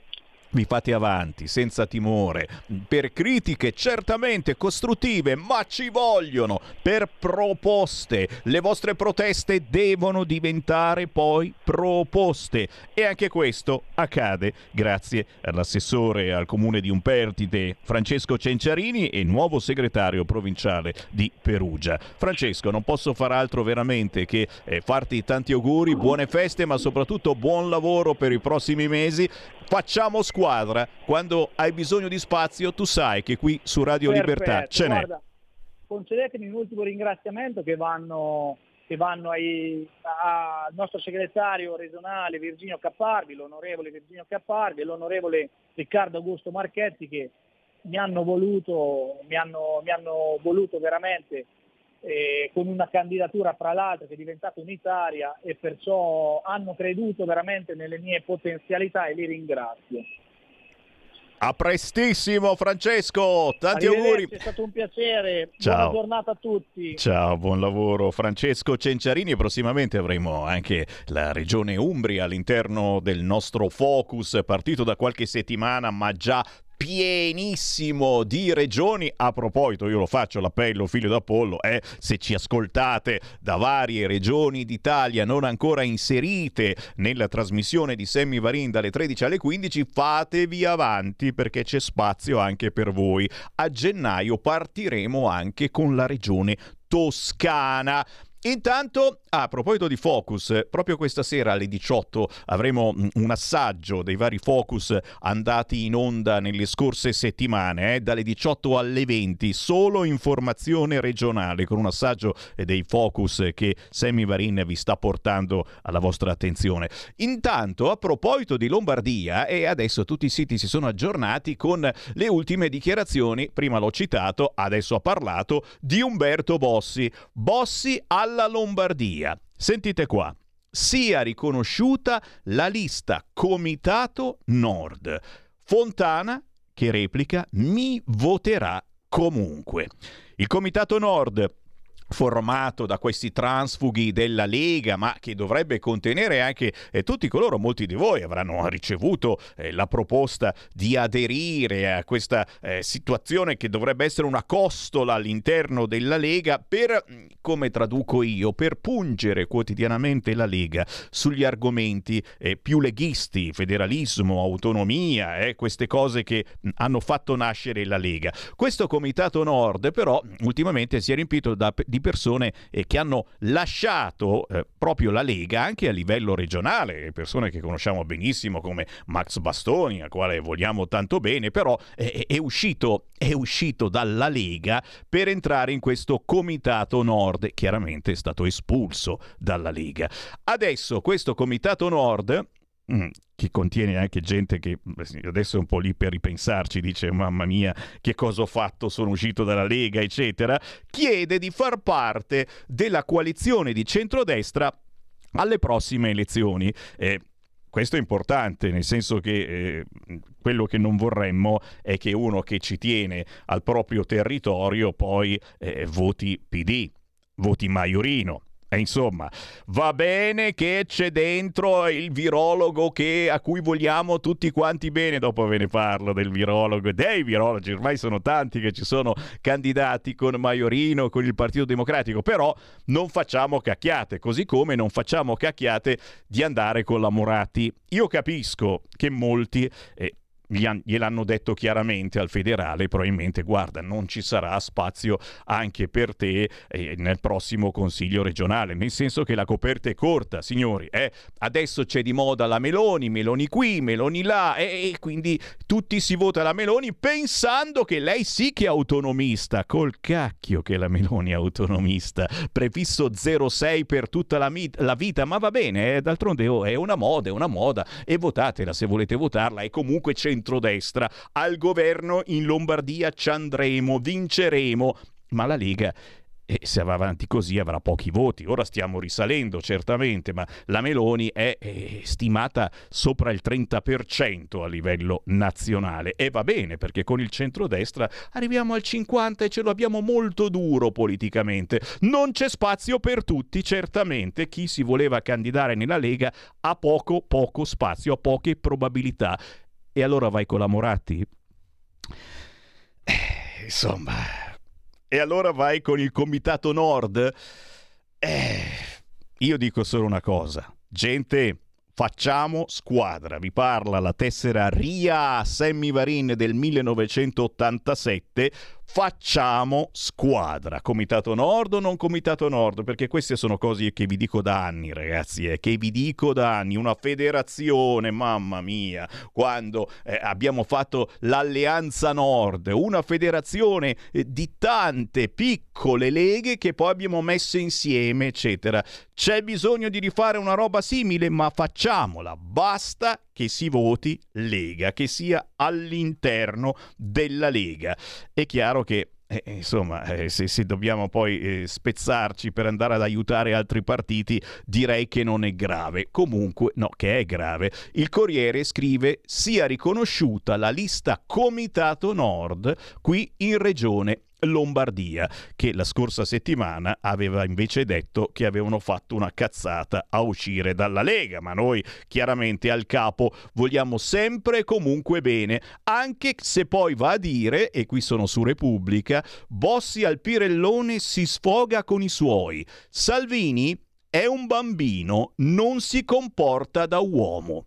vi fate avanti senza timore, per critiche certamente costruttive, ma ci vogliono, per proposte. Le vostre proteste devono diventare poi proposte e anche questo accade grazie all'assessore al comune di Umpertide Francesco Cenciarini e nuovo segretario provinciale di Perugia. Francesco, non posso far altro veramente che eh, farti tanti auguri, buone feste, ma soprattutto buon lavoro per i prossimi mesi facciamo squadra. Quando hai bisogno di spazio, tu sai che qui su Radio Perfetto, Libertà ce n'è. concedetemi un ultimo ringraziamento che vanno, che vanno ai, al nostro segretario regionale Virginio Capparvi, l'onorevole Virginio Capparvi e l'onorevole Riccardo Augusto Marchetti che mi hanno voluto, mi hanno, mi hanno voluto veramente eh, con una candidatura fra l'altro che è diventata unitaria e perciò hanno creduto veramente nelle mie potenzialità e li ringrazio. A prestissimo Francesco, tanti auguri. È stato un piacere, Ciao. buona giornata a tutti. Ciao, buon lavoro Francesco Cenciarini e prossimamente avremo anche la regione Umbria all'interno del nostro focus partito da qualche settimana ma già pienissimo di regioni. A proposito, io lo faccio l'appello, figlio d'Apollo, eh, se ci ascoltate da varie regioni d'Italia non ancora inserite nella trasmissione di Sammy Varin dalle 13 alle 15, fatevi avanti perché c'è spazio anche per voi. A gennaio partiremo anche con la regione Toscana. Intanto, a proposito di Focus, proprio questa sera alle 18 avremo un assaggio dei vari Focus andati in onda nelle scorse settimane, eh, dalle 18 alle 20, solo informazione regionale, con un assaggio dei Focus che Sammy Varin vi sta portando alla vostra attenzione. Intanto, a proposito di Lombardia, e adesso tutti i siti si sono aggiornati con le ultime dichiarazioni, prima l'ho citato, adesso ha parlato, di Umberto Bossi. Bossi alla Lombardia. Sentite qua. Sia riconosciuta la lista Comitato Nord. Fontana, che replica, mi voterà comunque. Il Comitato Nord formato da questi transfughi della Lega, ma che dovrebbe contenere anche eh, tutti coloro, molti di voi avranno ricevuto eh, la proposta di aderire a questa eh, situazione che dovrebbe essere una costola all'interno della Lega per, mm, come traduco io, per pungere quotidianamente la Lega sugli argomenti eh, più leghisti, federalismo, autonomia, eh, queste cose che mm, hanno fatto nascere la Lega. Questo Comitato Nord però ultimamente si è riempito da, di di persone eh, che hanno lasciato eh, proprio la Lega anche a livello regionale, persone che conosciamo benissimo come Max Bastoni, al quale vogliamo tanto bene, però eh, è, uscito, è uscito dalla Lega per entrare in questo Comitato Nord, chiaramente è stato espulso dalla Lega. Adesso questo Comitato Nord che contiene anche gente che adesso è un po' lì per ripensarci, dice mamma mia che cosa ho fatto, sono uscito dalla Lega, eccetera, chiede di far parte della coalizione di centrodestra alle prossime elezioni. Eh, questo è importante, nel senso che eh, quello che non vorremmo è che uno che ci tiene al proprio territorio poi eh, voti PD, voti Maiorino, insomma, va bene che c'è dentro il virologo che, a cui vogliamo tutti quanti bene, dopo ve ne parlo del virologo e dei virologi, ormai sono tanti che ci sono candidati con Maiorino, con il Partito Democratico, però non facciamo cacchiate, così come non facciamo cacchiate di andare con la Moratti. Io capisco che molti... Eh, gliel'hanno detto chiaramente al federale, probabilmente guarda non ci sarà spazio anche per te eh, nel prossimo consiglio regionale, nel senso che la coperta è corta, signori, eh? adesso c'è di moda la Meloni, Meloni qui, Meloni là e, e quindi tutti si vota la Meloni pensando che lei sì che è autonomista, col cacchio che la Meloni è autonomista, prefisso 06 per tutta la, mit- la vita, ma va bene, eh? d'altronde oh, è una moda, è una moda e votatela se volete votarla e comunque c'è centrodestra. Al governo in Lombardia ci andremo, vinceremo, ma la Lega e se va avanti così avrà pochi voti. Ora stiamo risalendo certamente, ma la Meloni è, è, stimata sopra il 30% a livello nazionale e va bene perché con il centrodestra arriviamo al 50% e ce lo abbiamo molto duro politicamente. Non c'è spazio per tutti, certamente chi si voleva candidare nella Lega ha poco poco spazio, ha poche probabilità. E allora vai con la Moratti? Eh, insomma. E allora vai con il Comitato Nord? Eh, io dico solo una cosa. Gente, Facciamo squadra. Vi parla la tessera RIA Sammy Varin del 1987 facciamo squadra. Comitato Nord o non Comitato Nord? Perché queste sono cose che vi dico da anni, ragazzi, eh, che vi dico da anni. Una federazione, mamma mia, quando eh, abbiamo fatto l'Alleanza Nord, una federazione eh, di tante piccole leghe che poi abbiamo messo insieme, eccetera. C'è bisogno di rifare una roba simile, ma facciamola. Basta che si voti Lega, che sia all'interno della Lega. È chiaro che eh, eh, insomma, eh, se, se, dobbiamo poi eh, spezzarci per andare ad aiutare altri partiti, direi che non è grave. Comunque, no, che è grave. Il Corriere scrive sia riconosciuta la lista Comitato Nord qui in regione Lombardia, che la scorsa settimana aveva invece detto che avevano fatto una cazzata a uscire dalla Lega, ma noi chiaramente al capo vogliamo sempre e comunque bene, anche se poi va a dire, e qui sono su Repubblica, Bossi al Pirellone si sfoga con i suoi. Salvini è un bambino, non si comporta da uomo.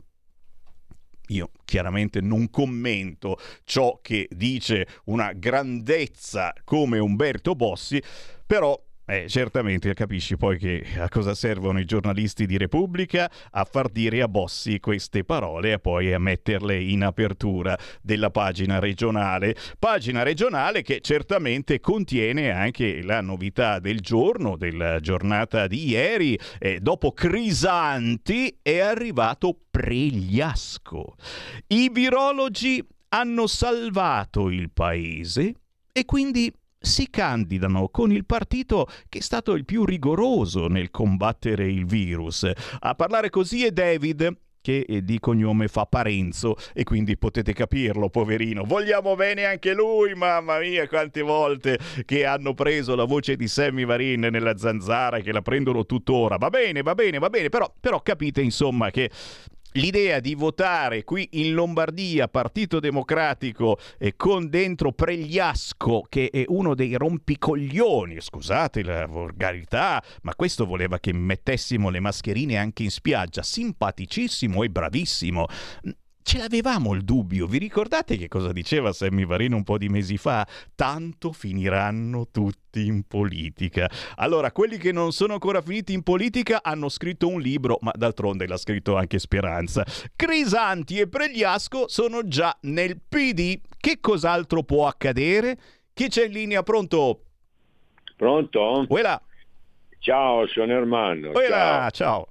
Io chiaramente non commento ciò che dice una grandezza come Umberto Bossi, però eh, certamente capisci poi che a cosa servono i giornalisti di Repubblica a far dire a Bossi queste parole e poi a metterle in apertura della pagina regionale. Pagina regionale che certamente contiene anche la novità del giorno, della giornata di ieri. Eh, dopo Crisanti è arrivato Pregliasco. I virologi hanno salvato il paese e quindi si candidano con il partito che è stato il più rigoroso nel combattere il virus. A parlare così è David, che di cognome fa Parenzo e quindi potete capirlo, poverino. Vogliamo bene anche lui, mamma mia, quante volte che hanno preso la voce di Sammy Varin nella zanzara che la prendono tuttora. Va bene, va bene, va bene, però, però capite insomma che L'idea di votare qui in Lombardia Partito Democratico eh, con dentro Pregliasco, che è uno dei rompicoglioni, scusate la volgarità, ma questo voleva che mettessimo le mascherine anche in spiaggia, simpaticissimo e bravissimo ce l'avevamo il dubbio. Vi ricordate che cosa diceva Sammy Varin un po' di mesi fa? Tanto finiranno tutti in politica. Allora, quelli che non sono ancora finiti in politica hanno scritto un libro, ma d'altronde l'ha scritto anche Speranza. Crisanti e Pregliasco sono già nel PD. Che cos'altro può accadere? Chi c'è in linea? Pronto? Pronto? Uela. Ciao, sono Ermanno. Uela, ciao. ciao.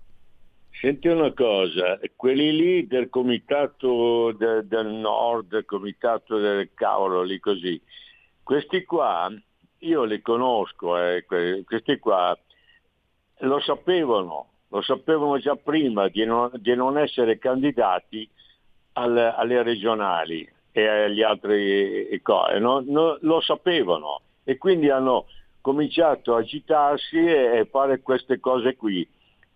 Senti una cosa, quelli lì del comitato de, del nord, comitato del cavolo, lì così, questi qua, io li conosco, eh, questi qua lo sapevano, lo sapevano già prima di non, di non essere candidati alle, alle, regionali e agli altri cose, no? no, lo sapevano e quindi hanno cominciato a agitarsi e, e fare queste cose qui,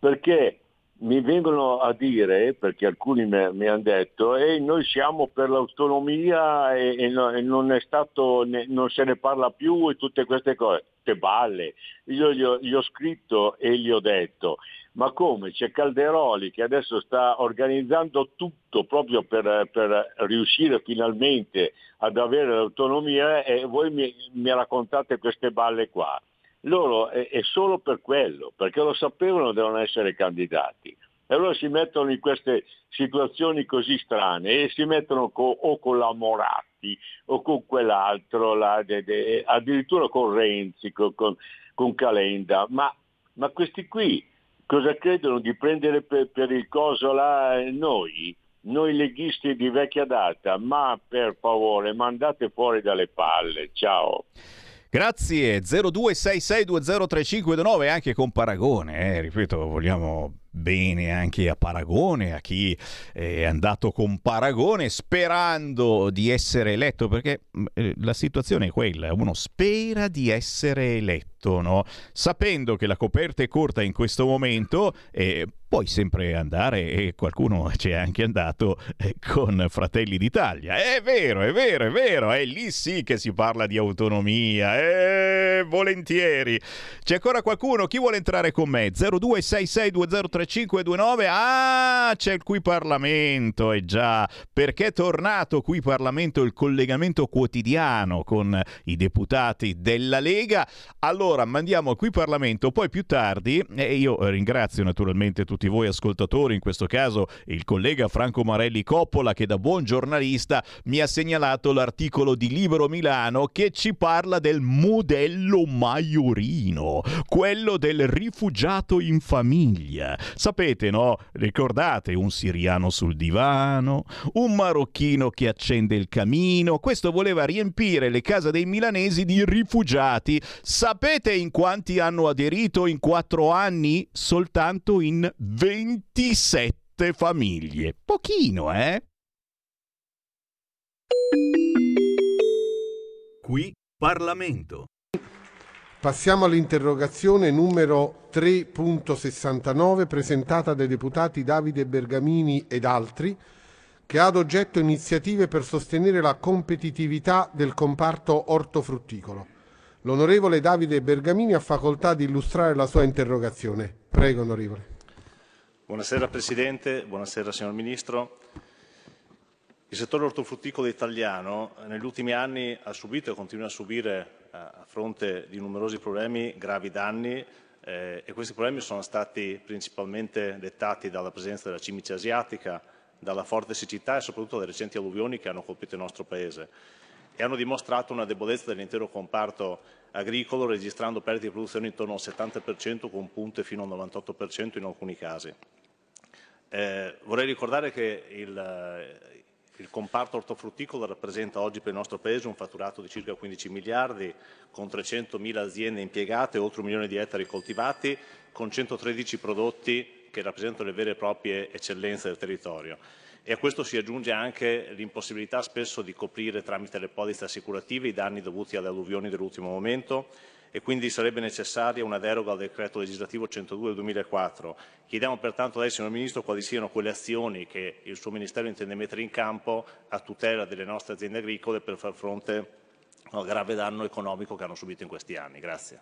perché mi vengono a dire, perché alcuni mi, mi hanno detto, e noi siamo per l'autonomia e, e, no, e non, stato, ne, non, se ne parla più e tutte queste cose. Che balle. Io gli ho, gli ho scritto e gli ho detto, ma come? C'è Calderoli che adesso sta organizzando tutto proprio per, per riuscire finalmente ad avere l'autonomia e voi mi, mi raccontate queste balle qua loro è, è, solo per quello, perché lo sapevano devono essere candidati. E allora si mettono in queste situazioni così strane e si mettono co- o con la Moratti o con quell'altro, la, de, de, addirittura con Renzi, con, con, con Calenda. Ma, ma, questi qui cosa credono di prendere per, per il coso là noi? Noi leghisti di vecchia data, ma per favore mandate fuori dalle palle. Ciao. Grazie 0266203529 anche con Paragone, eh, ripeto, vogliamo bene anche a Paragone, a chi è andato con Paragone sperando di essere eletto, perché mm, eh, la situazione è quella, uno spera di essere eletto, no? sapendo che la coperta è corta in questo momento. Eh, puoi sempre andare e qualcuno c'è anche andato eh, con Fratelli d'Italia. È vero, è vero, è vero, è lì sì che si parla di autonomia, eh, volentieri. C'è ancora qualcuno? Chi vuole entrare con me? 0266203529. Ah, c'è il qui Parlamento, è eh già, perché è tornato qui Parlamento il collegamento quotidiano con i deputati della Lega. Allora, mandiamo qui Parlamento, poi più tardi, e io ringrazio naturalmente tutti voi ascoltatori, in questo caso il collega Franco Marelli Coppola che da buon giornalista mi ha segnalato l'articolo di Libero Milano che ci parla del modello maiorino, quello del rifugiato in famiglia. Sapete, no? Ricordate un siriano sul divano, un marocchino che accende il camino, questo voleva riempire le case dei milanesi di rifugiati. Sapete in quanti hanno aderito in quattro anni? Soltanto in 27 famiglie. Pochino, eh? Qui Parlamento. Passiamo all'interrogazione numero 3.69 presentata dai deputati Davide Bergamini ed altri che ha ad oggetto iniziative per sostenere la competitività del comparto ortofrutticolo. L'onorevole Davide Bergamini ha facoltà di illustrare la sua interrogazione. Prego, onorevole. Buonasera Presidente, buonasera signor Ministro. Il settore ortofrutticolo italiano negli ultimi anni ha subito e continua a subire a fronte di numerosi problemi gravi danni eh, e questi problemi sono stati principalmente dettati dalla presenza della cimice asiatica, dalla forte siccità e soprattutto dalle recenti alluvioni che hanno colpito il nostro Paese e hanno dimostrato una debolezza dell'intero comparto agricolo registrando perdite di produzione intorno al 70% con punte fino al 98% in alcuni casi. Eh, vorrei ricordare che il, il, comparto ortofrutticolo rappresenta oggi per il nostro Paese un fatturato di circa 15 miliardi, con 300.000 aziende impiegate, oltre un milione di ettari coltivati, con 113 prodotti che rappresentano le vere e proprie eccellenze del territorio. E a questo si aggiunge anche l'impossibilità spesso di coprire tramite le polizze assicurative i danni dovuti alle alluvioni dell'ultimo momento e quindi sarebbe necessaria una deroga al decreto legislativo 102 del 2004. Chiediamo pertanto a lei, signor Ministro, quali siano quelle azioni che il suo Ministero intende mettere in campo a tutela delle nostre aziende agricole per far fronte al grave danno economico che hanno subito in questi anni. Grazie.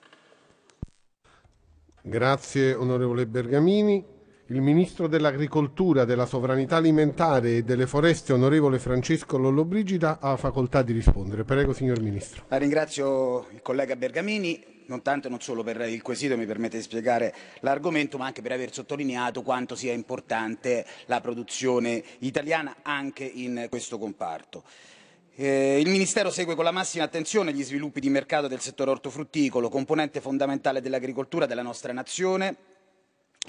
Grazie onorevole Bergamini. Il Ministro dell'Agricoltura, della Sovranità Alimentare e delle Foreste, onorevole Francesco Lollobrigida, ha facoltà di rispondere. Prego, signor Ministro. La ringrazio il collega Bergamini, non tanto e non solo per il quesito mi permette di spiegare l'argomento, ma anche per aver sottolineato quanto sia importante la produzione italiana anche in questo comparto. Eh, il Ministero segue con la massima attenzione gli sviluppi di mercato del settore ortofrutticolo, componente fondamentale dell'agricoltura della nostra nazione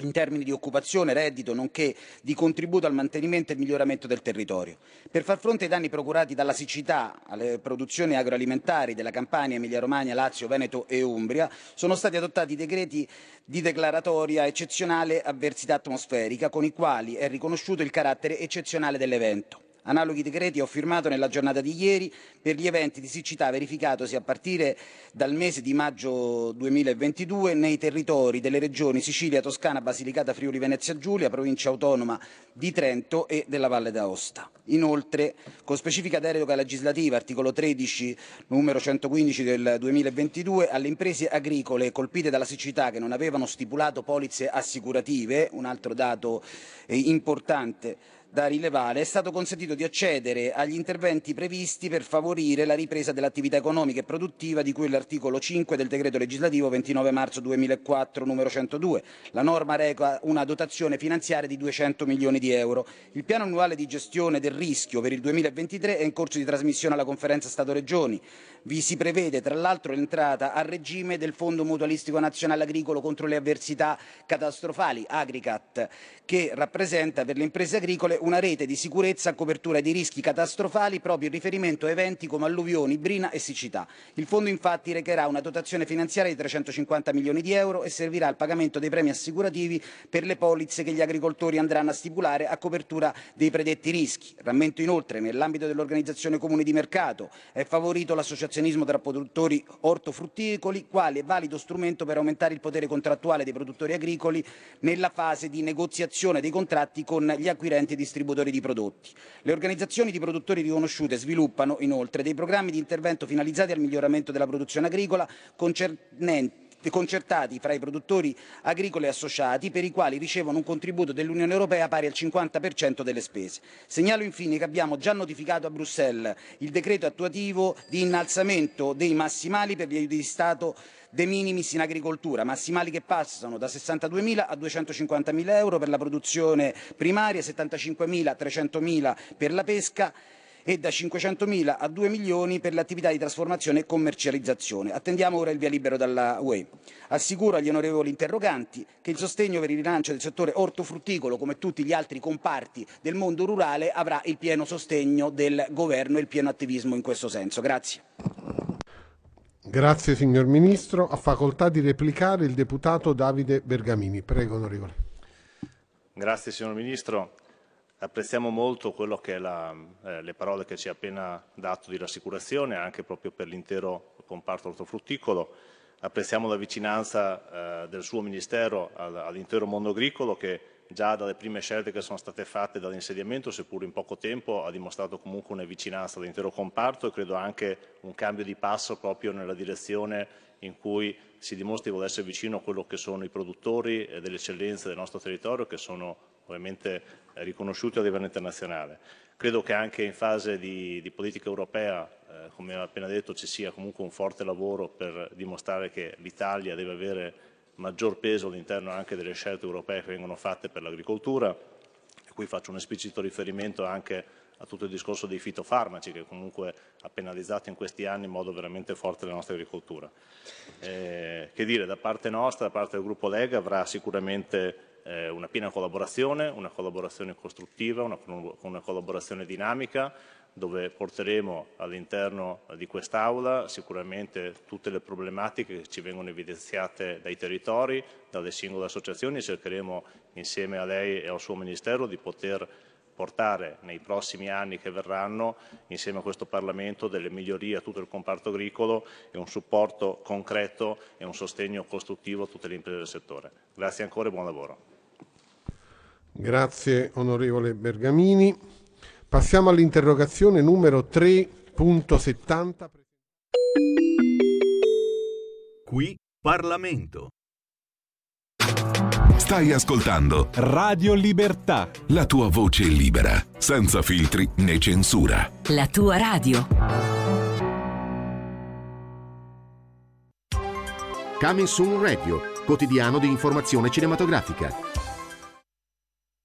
in termini di occupazione, reddito, nonché di contributo al mantenimento e miglioramento del territorio. Per far fronte ai danni procurati dalla siccità alle produzioni agroalimentari della Campania, Emilia-Romagna, Lazio, Veneto e Umbria, sono stati adottati decreti di declaratoria eccezionale avversità atmosferica, con i quali è riconosciuto il carattere eccezionale dell'evento. Analoghi decreti ho firmato nella giornata di ieri per gli eventi di siccità verificatosi a partire dal mese di maggio 2022 nei territori delle regioni Sicilia, Toscana, Basilicata, Friuli, Venezia Giulia, provincia autonoma di Trento e della Valle d'Aosta. Inoltre, con specifica deroga legislativa, articolo 13, numero 115 del 2022, alle imprese agricole colpite dalla siccità che non avevano stipulato polizze assicurative, un altro dato eh, importante da rilevare, è stato consentito di accedere agli interventi previsti per favorire la ripresa dell'attività economica e produttiva di cui l'articolo 5 del decreto legislativo 29 marzo 2004 numero 102. La norma reca una dotazione finanziaria di 200 milioni di euro. Il piano annuale di gestione del rischio per il 2023 è in corso di trasmissione alla conferenza Stato-Regioni. Vi si prevede tra l'altro l'entrata a regime del Fondo Mutualistico Nazionale Agricolo contro le avversità catastrofali, Agricat, che rappresenta per le imprese agricole una rete di sicurezza a copertura dei rischi catastrofali proprio in riferimento a eventi come alluvioni, brina e siccità. Il fondo infatti recherà una dotazione finanziaria di 350 milioni di euro e servirà al pagamento dei premi assicurativi per le polizze che gli agricoltori andranno a stipulare a copertura dei predetti rischi. Rammento inoltre nell'ambito dell'organizzazione comune di mercato è favorito l'associazione l'associazionismo tra produttori ortofrutticoli, quale valido strumento per aumentare il potere contrattuale dei produttori agricoli nella fase di negoziazione dei contratti con gli acquirenti e distributori di prodotti. Le organizzazioni di produttori riconosciute sviluppano inoltre dei programmi di intervento finalizzati al miglioramento della produzione agricola concernenti concertati fra i produttori agricoli associati per i quali ricevono un contributo dell'Unione Europea pari al 50% delle spese. Segnalo infine che abbiamo già notificato a Bruxelles il decreto attuativo di innalzamento dei massimali per gli aiuti di Stato de minimis in agricoltura, massimali che passano da 62.000 a 250.000 euro per la produzione primaria, 75.000 a 300.000 per la pesca e da 500.000 a 2 milioni per le attività di trasformazione e commercializzazione. Attendiamo ora il via libero dalla UE. Assicuro agli onorevoli interroganti che il sostegno per il rilancio del settore ortofrutticolo, come tutti gli altri comparti del mondo rurale, avrà il pieno sostegno del governo e il pieno attivismo in questo senso. Grazie. Grazie signor Ministro. Ha facoltà di replicare il deputato Davide Bergamini. Prego, onorevole. Grazie signor Ministro. Apprezziamo molto quello che la, eh, le parole che ci ha appena dato di rassicurazione, anche proprio per l'intero comparto ortofrutticolo. Apprezziamo la vicinanza eh, del suo Ministero all'intero mondo agricolo che già dalle prime scelte che sono state fatte dall'insediamento, seppur in poco tempo, ha dimostrato comunque una vicinanza all'intero comparto e credo anche un cambio di passo proprio nella direzione in cui si dimostra di voler essere vicino a quello che sono i produttori delle eccellenze del nostro territorio che sono ovviamente riconosciuti a livello internazionale. Credo che anche in fase di, di politica europea, eh, come ho appena detto, ci sia comunque un forte lavoro per dimostrare che l'Italia deve avere maggior peso all'interno anche delle scelte europee che vengono fatte per l'agricoltura. E qui faccio un esplicito riferimento anche a tutto il discorso dei fitofarmaci che comunque ha penalizzato in questi anni in modo veramente forte la nostra agricoltura. Eh, che dire, da parte nostra, da parte del gruppo Lega avrà sicuramente eh, una piena collaborazione, una collaborazione costruttiva, una, una collaborazione dinamica, dove porteremo all'interno di quest'Aula sicuramente tutte le problematiche che ci vengono evidenziate dai territori, dalle singole associazioni e cercheremo insieme a lei e al suo Ministero di poter portare nei prossimi anni che verranno insieme a questo Parlamento delle migliorie a tutto il comparto agricolo e un supporto concreto e un sostegno costruttivo a tutte le imprese del settore. Grazie ancora e buon lavoro. Grazie onorevole Bergamini. Passiamo all'interrogazione numero 3.70. Qui Parlamento. Stai ascoltando Radio Libertà. La tua voce libera, senza filtri né censura. La tua radio. Coming Soon Radio, quotidiano di informazione cinematografica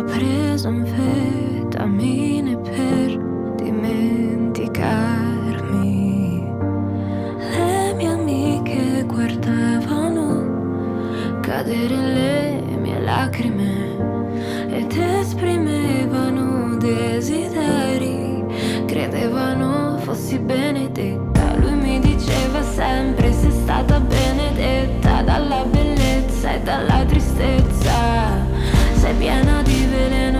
ma preso anfetamine per dimenticarmi. Le mie amiche guardavano cadere le mie lacrime ed esprimevano desideri, credevano fossi benedetta. Lui mi diceva sempre sei stata benedetta dalla bellezza e dalla tristezza. Sei piena di veleno che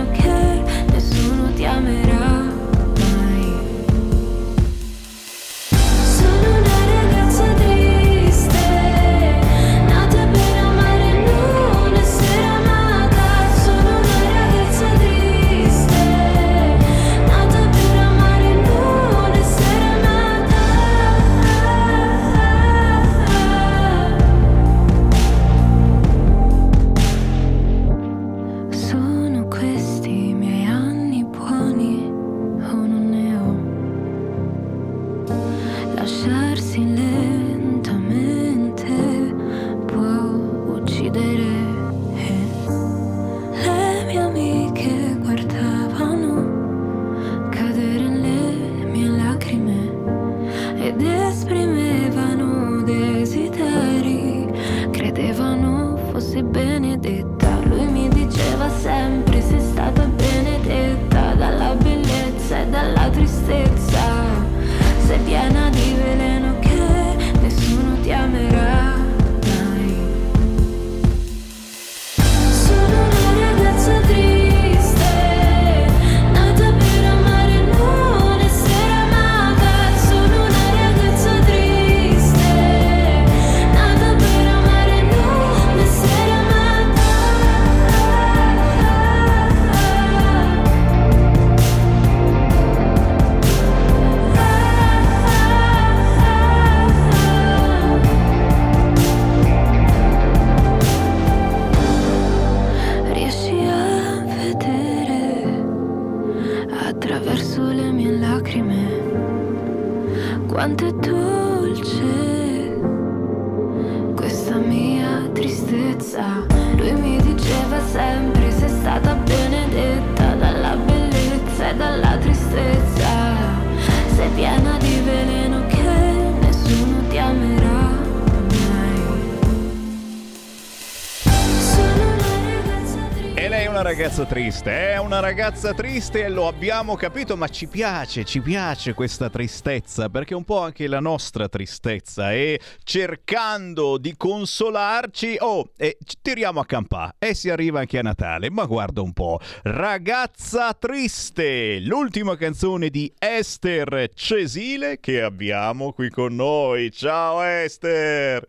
ragazza triste, è una ragazza triste e lo abbiamo capito, ma ci piace, ci piace questa tristezza, perché è un po' anche la nostra tristezza e cercando di consolarci, oh, e ci tiriamo a campà e si arriva anche a Natale, ma guarda un po', Ragazza triste, l'ultima canzone di Esther Cesile che abbiamo qui con noi. Ciao Esther!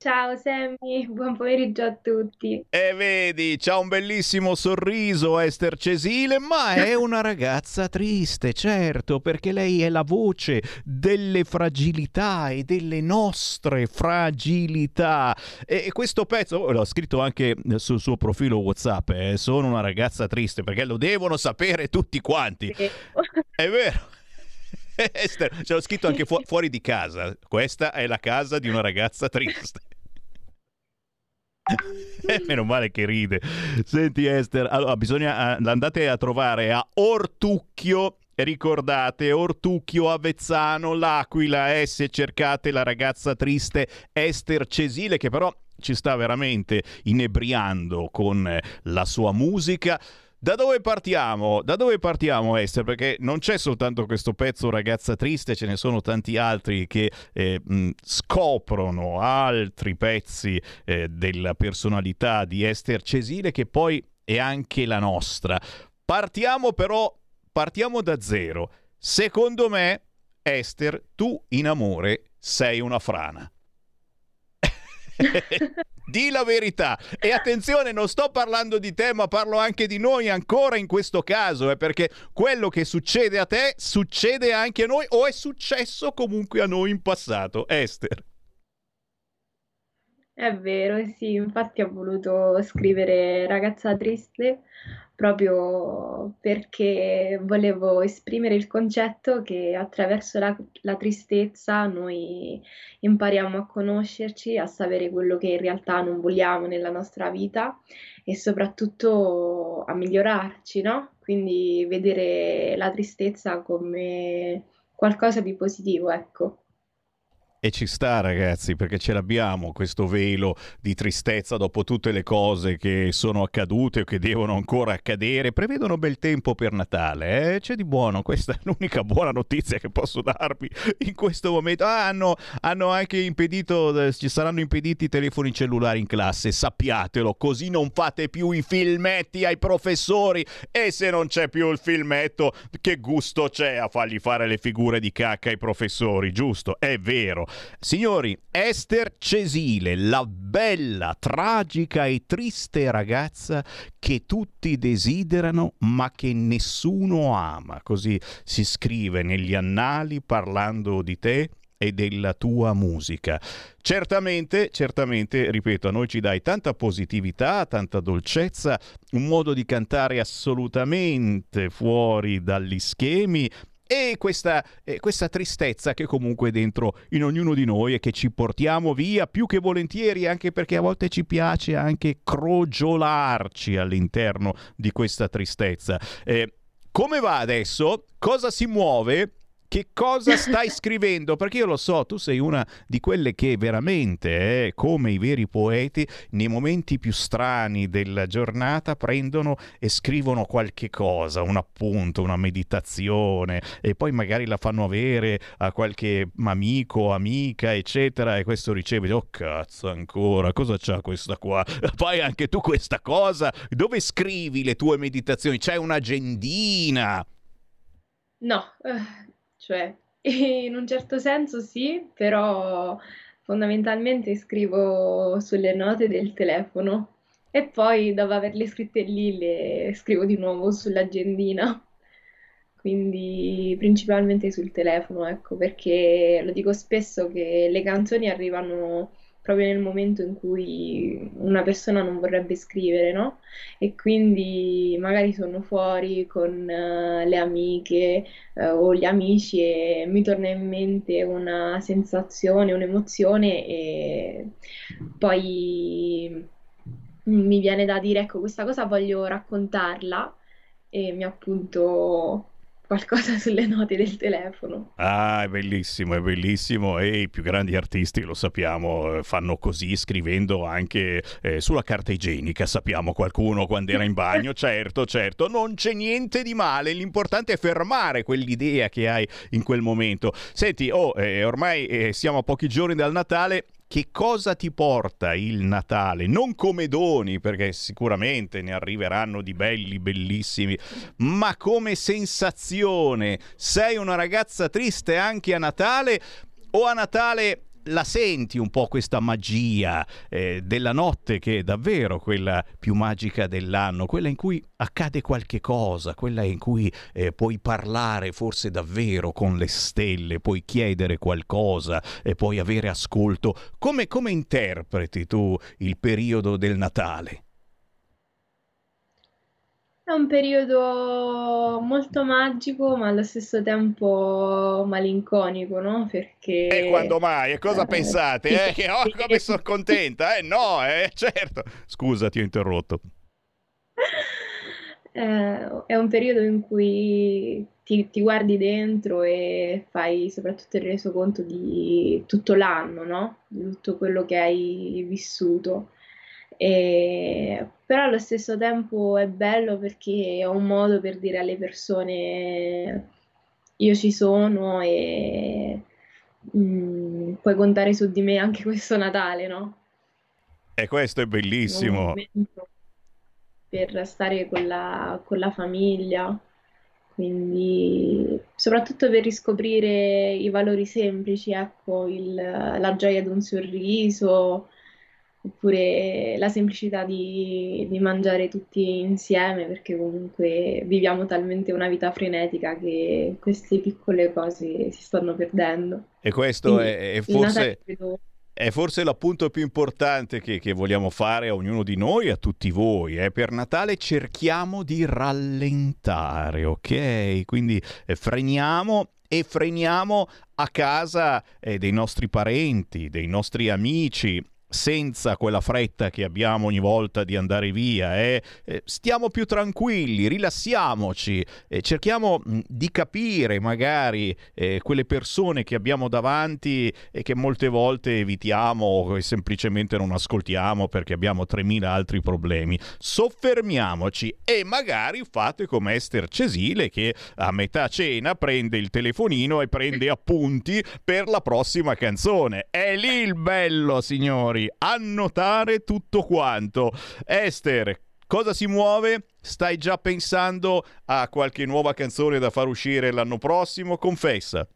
Ciao Sammy, [laughs] buon pomeriggio a tutti. E vedi, c'ha un bellissimo sorriso Esther Cesile, ma è [laughs] una ragazza triste, certo, perché lei è la voce delle fragilità e delle nostre fragilità. E questo pezzo, oh, l'ho scritto anche sul suo profilo WhatsApp, eh, sono una ragazza triste, perché lo devono sapere tutti quanti. È vero. [laughs] Esther, l'ho scritto anche fu- fuori di casa. Questa è la casa di una ragazza triste. [laughs] Eh, Meno male che ride. Senti Esther, allora bisogna eh, andate a trovare a Ortucchio Ricordate, Ortucchio Avezzano, l'Aquila, eh, se cercate la ragazza triste Esther Cesile, che però ci sta veramente inebriando con eh, la sua musica. Da dove partiamo? Da dove partiamo, Esther? Perché non c'è soltanto questo pezzo Ragazza Triste, ce ne sono tanti altri che eh, mh, scoprono altri pezzi eh, della personalità di Esther Cesile che poi è anche la nostra. Partiamo però, partiamo da zero. Secondo me, Esther, tu in amore sei una frana. [laughs] Di la verità. E attenzione, non sto parlando di te, ma parlo anche di noi ancora in questo caso, eh, perché quello che succede a te succede anche a noi o è successo comunque a noi in passato. Esther. È vero, sì, infatti ho voluto scrivere Ragazza triste proprio perché volevo esprimere il concetto che attraverso la, la tristezza noi impariamo a conoscerci, a sapere quello che in realtà non vogliamo nella nostra vita e soprattutto a migliorarci, no? Quindi vedere la tristezza come qualcosa di positivo, ecco. E ci sta ragazzi perché ce l'abbiamo questo velo di tristezza dopo tutte le cose che sono accadute o che devono ancora accadere. Prevedono bel tempo per Natale, eh? c'è di buono, questa è l'unica buona notizia che posso darvi in questo momento. Ah, hanno, hanno anche impedito, eh, ci saranno impediti i telefoni cellulari in classe, sappiatelo, così non fate più i filmetti ai professori e se non c'è più il filmetto che gusto c'è a fargli fare le figure di cacca ai professori, giusto? È vero. Signori, Esther Cesile, la bella, tragica e triste ragazza che tutti desiderano ma che nessuno ama. Così si scrive negli annali parlando di te e della tua musica. Certamente, certamente, ripeto, a noi ci dai tanta positività, tanta dolcezza, un modo di cantare assolutamente fuori dagli schemi e questa, eh, questa, tristezza che comunque è dentro in ognuno di noi e che ci portiamo via più che volentieri, anche perché a volte ci piace anche crogiolarci all'interno di questa tristezza. Eh, come va adesso? Cosa si muove? Che cosa stai scrivendo? Perché io lo so, tu sei una di quelle che veramente, eh, come i veri poeti, nei momenti più strani della giornata prendono e scrivono qualche cosa, un appunto, una meditazione, e poi magari la fanno avere a qualche amico, amica, eccetera, e questo riceve, oh cazzo ancora, cosa c'ha questa qua? Fai anche tu questa cosa? Dove scrivi le tue meditazioni? C'è un'agendina? No, eh, cioè, [laughs] in un certo senso sì, però fondamentalmente scrivo sulle note del telefono e poi dopo averle scritte lì le scrivo di nuovo sull'agendina. Quindi principalmente sul telefono, ecco, perché lo dico spesso che le canzoni arrivano proprio nel momento in cui una persona non vorrebbe scrivere, no? E quindi magari sono fuori con uh, le amiche uh, o gli amici e mi torna in mente una sensazione, un'emozione e poi mi viene da dire, ecco, questa cosa voglio raccontarla e mi appunto qualcosa [laughs] sulle note del telefono. Ah, è bellissimo, è bellissimo e i più grandi artisti, lo sappiamo, eh, fanno così scrivendo anche eh, sulla carta igienica, sappiamo qualcuno quando era in bagno, [laughs] certo, certo, non c'è niente di male, l'importante è fermare quell'idea che hai in quel momento. Senti, oh, eh, ormai eh, siamo a pochi giorni dal Natale, che cosa ti porta il Natale? Non come doni, perché sicuramente ne arriveranno di belli, bellissimi, ma come sensazione. Sei una ragazza triste anche a Natale o a Natale la senti un po' questa magia eh, della notte che è davvero quella più magica dell'anno, quella in cui accade qualche cosa, quella in cui eh, puoi parlare forse davvero con le stelle, puoi chiedere qualcosa e puoi avere ascolto. Come, come interpreti tu il periodo del Natale? È un periodo molto magico, ma allo stesso tempo malinconico, no? Perché... E quando mai? E cosa pensate? Eh? Che oh, come [laughs] sono contenta? Eh no, eh, certo. Scusa, ti ho interrotto. Eh, è un periodo in cui ti, ti, guardi dentro e fai soprattutto il resoconto di tutto l'anno, no? Di tutto quello che hai vissuto E, però allo stesso tempo è bello perché è un modo per dire alle persone io ci sono e mh, mm, puoi contare su di me anche [laughs] questo Natale, no? E questo è bellissimo. Per stare con la, con la famiglia, quindi soprattutto per riscoprire i valori semplici, ecco, il, la gioia di un sorriso, oppure la semplicità di, di, mangiare tutti insieme, perché comunque viviamo talmente una vita frenetica che queste piccole cose si stanno perdendo. E questo Quindi, è, è, forse... È forse l'appunto più importante che, che, vogliamo fare a ognuno di noi e a tutti voi. Eh? Per Natale cerchiamo di rallentare, ok? Quindi eh, freniamo e freniamo a casa eh, dei nostri parenti, dei nostri amici, senza quella fretta che abbiamo ogni volta di andare via, eh? Eh, stiamo più tranquilli, rilassiamoci, eh, cerchiamo di capire magari eh, quelle persone che abbiamo davanti e che molte volte evitiamo e semplicemente non ascoltiamo perché abbiamo 3.000 altri problemi. Soffermiamoci e magari fate come Esther Cesile che a metà cena prende il telefonino e prende appunti per la prossima canzone. È lì il bello, signori signori, annotare tutto quanto. Esther, cosa si muove? Stai già pensando a qualche nuova canzone da far uscire l'anno prossimo? Confessa.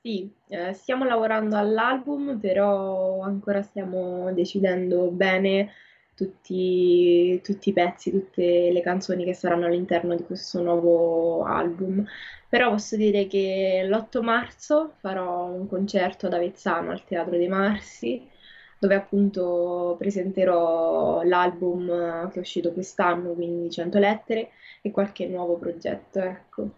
Sì, eh, stiamo lavorando all'album, però ancora stiamo decidendo bene tutti, tutti, i pezzi, tutte le canzoni che saranno all'interno di questo nuovo album. Però posso dire che l'8 marzo farò un concerto ad Avezzano al Teatro dei Marsi dove appunto presenterò l'album che è uscito quest'anno, quindi 100 lettere, e qualche nuovo progetto, ecco.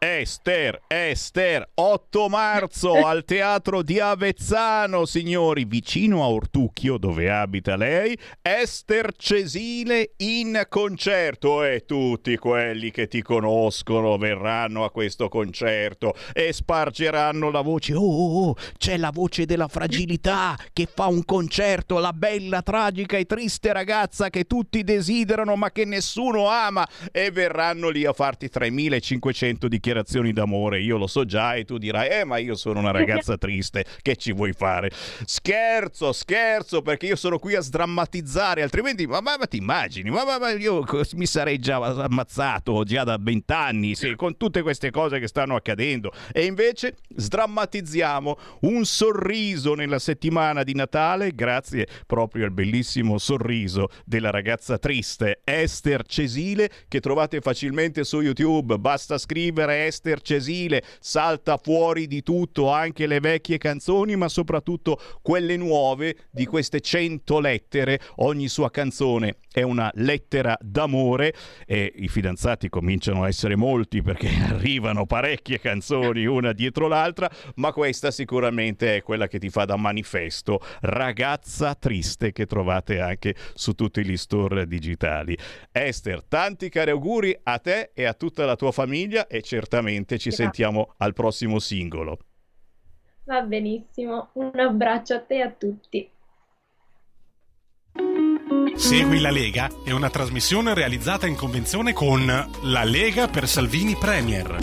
Esther, Esther, 8 marzo [laughs] al teatro di Avezzano, signori, vicino a Ortucchio, dove abita lei, Esther Cesile in concerto e tutti quelli che ti conoscono verranno a questo concerto e spargeranno la voce. Oh, oh, oh, c'è la voce della fragilità che fa un concerto, la bella, tragica e triste ragazza che tutti desiderano ma che nessuno ama e verranno lì a farti 3500 dichiarazioni dichiarazioni d'amore, io lo so già e tu dirai, eh ma io sono una ragazza triste, che ci vuoi fare? Scherzo, scherzo, perché io sono qui a sdrammatizzare, altrimenti, ma, ma, ma ti immagini, ma, ma, io mi sarei già ammazzato già da vent'anni sì, con tutte queste cose che stanno accadendo. E invece sdrammatizziamo un sorriso nella settimana di Natale, grazie proprio al bellissimo sorriso della ragazza triste Esther Cesile, che trovate facilmente su YouTube, basta scrivere Esther Cesile salta fuori di tutto, anche le vecchie canzoni, ma soprattutto quelle nuove di queste cento lettere. Ogni sua canzone è una lettera d'amore e i fidanzati cominciano a essere molti perché [laughs] arrivano parecchie canzoni una dietro l'altra, ma questa sicuramente è quella che ti fa da manifesto, ragazza triste che trovate anche su tutti gli store digitali. Esther, tanti cari auguri a te e a tutta la tua famiglia e certamente ci Grazie. sentiamo al prossimo singolo. Va benissimo, un abbraccio a te e a tutti. Segui la Lega è una trasmissione realizzata in convenzione con La Lega per Salvini Premier.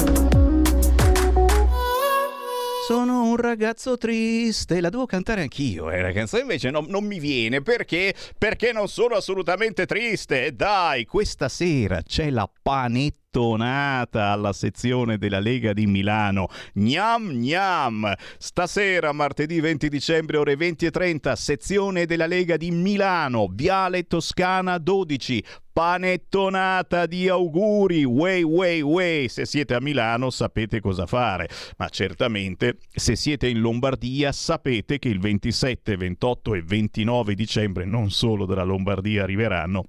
Sono un ragazzo triste, la devo cantare anch'io, eh, la canzone invece no, non mi viene perché? Perché non sono assolutamente triste. Dai, questa sera c'è la panetta tonata alla sezione della Lega di Milano. Gnam gnam! Stasera, martedì 20 dicembre, ore 20 e 30, sezione della Lega di Milano, Viale Toscana 12 panettonata di auguri, way way way, se siete a Milano sapete cosa fare, ma certamente se siete in Lombardia sapete che il 27, 28 e 29 dicembre non solo dalla Lombardia arriveranno,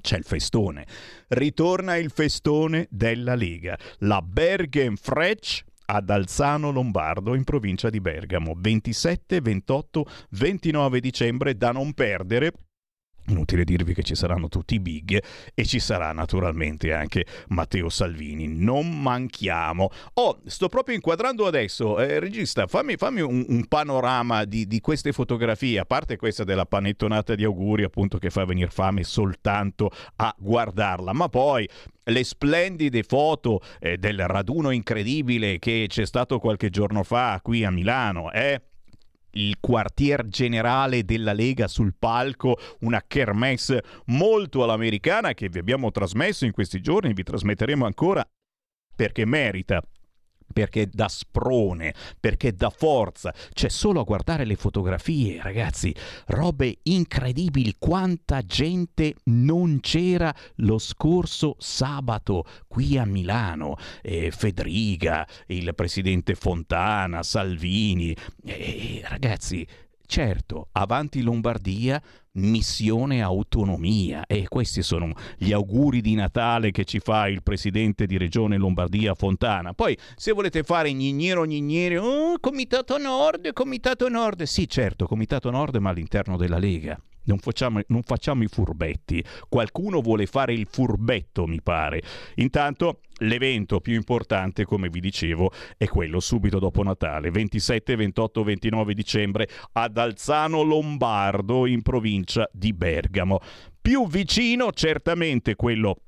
c'è il festone. Ritorna il festone della Lega, la Bergen Frecce ad Alzano Lombardo in provincia di Bergamo, 27, 28, 29 dicembre da non perdere Inutile dirvi che ci saranno tutti i big e ci sarà naturalmente anche Matteo Salvini. Non manchiamo. Oh, sto proprio inquadrando adesso. Eh, regista, fammi, fammi un, un, panorama di, di, queste fotografie, a parte questa della panettonata di auguri, appunto, che fa venire fame soltanto a guardarla, ma poi le splendide foto eh, del raduno incredibile che c'è stato qualche giorno fa qui a Milano, eh? Il quartier generale della Lega sul palco, una kermesse molto all'americana che vi abbiamo trasmesso in questi giorni, vi trasmetteremo ancora perché merita perché dà sprone, perché dà forza. C'è solo a guardare le fotografie, ragazzi, robe incredibili. Quanta gente non c'era lo scorso sabato qui a Milano. Eh, Federica, il presidente Fontana, Salvini. Eh, ragazzi, certo, avanti Lombardia missione autonomia e questi sono gli auguri di Natale che ci fa il presidente di regione Lombardia Fontana. Poi se volete fare gnignero gnignero, oh, comitato nord, comitato nord, sì certo, comitato nord ma all'interno della Lega. Non facciamo, non facciamo, i furbetti. Qualcuno vuole fare il furbetto, mi pare. Intanto l'evento più importante, come vi dicevo, è quello subito dopo Natale, 27, 28, 29 dicembre, ad Alzano Lombardo, in provincia di Bergamo. Più vicino certamente quello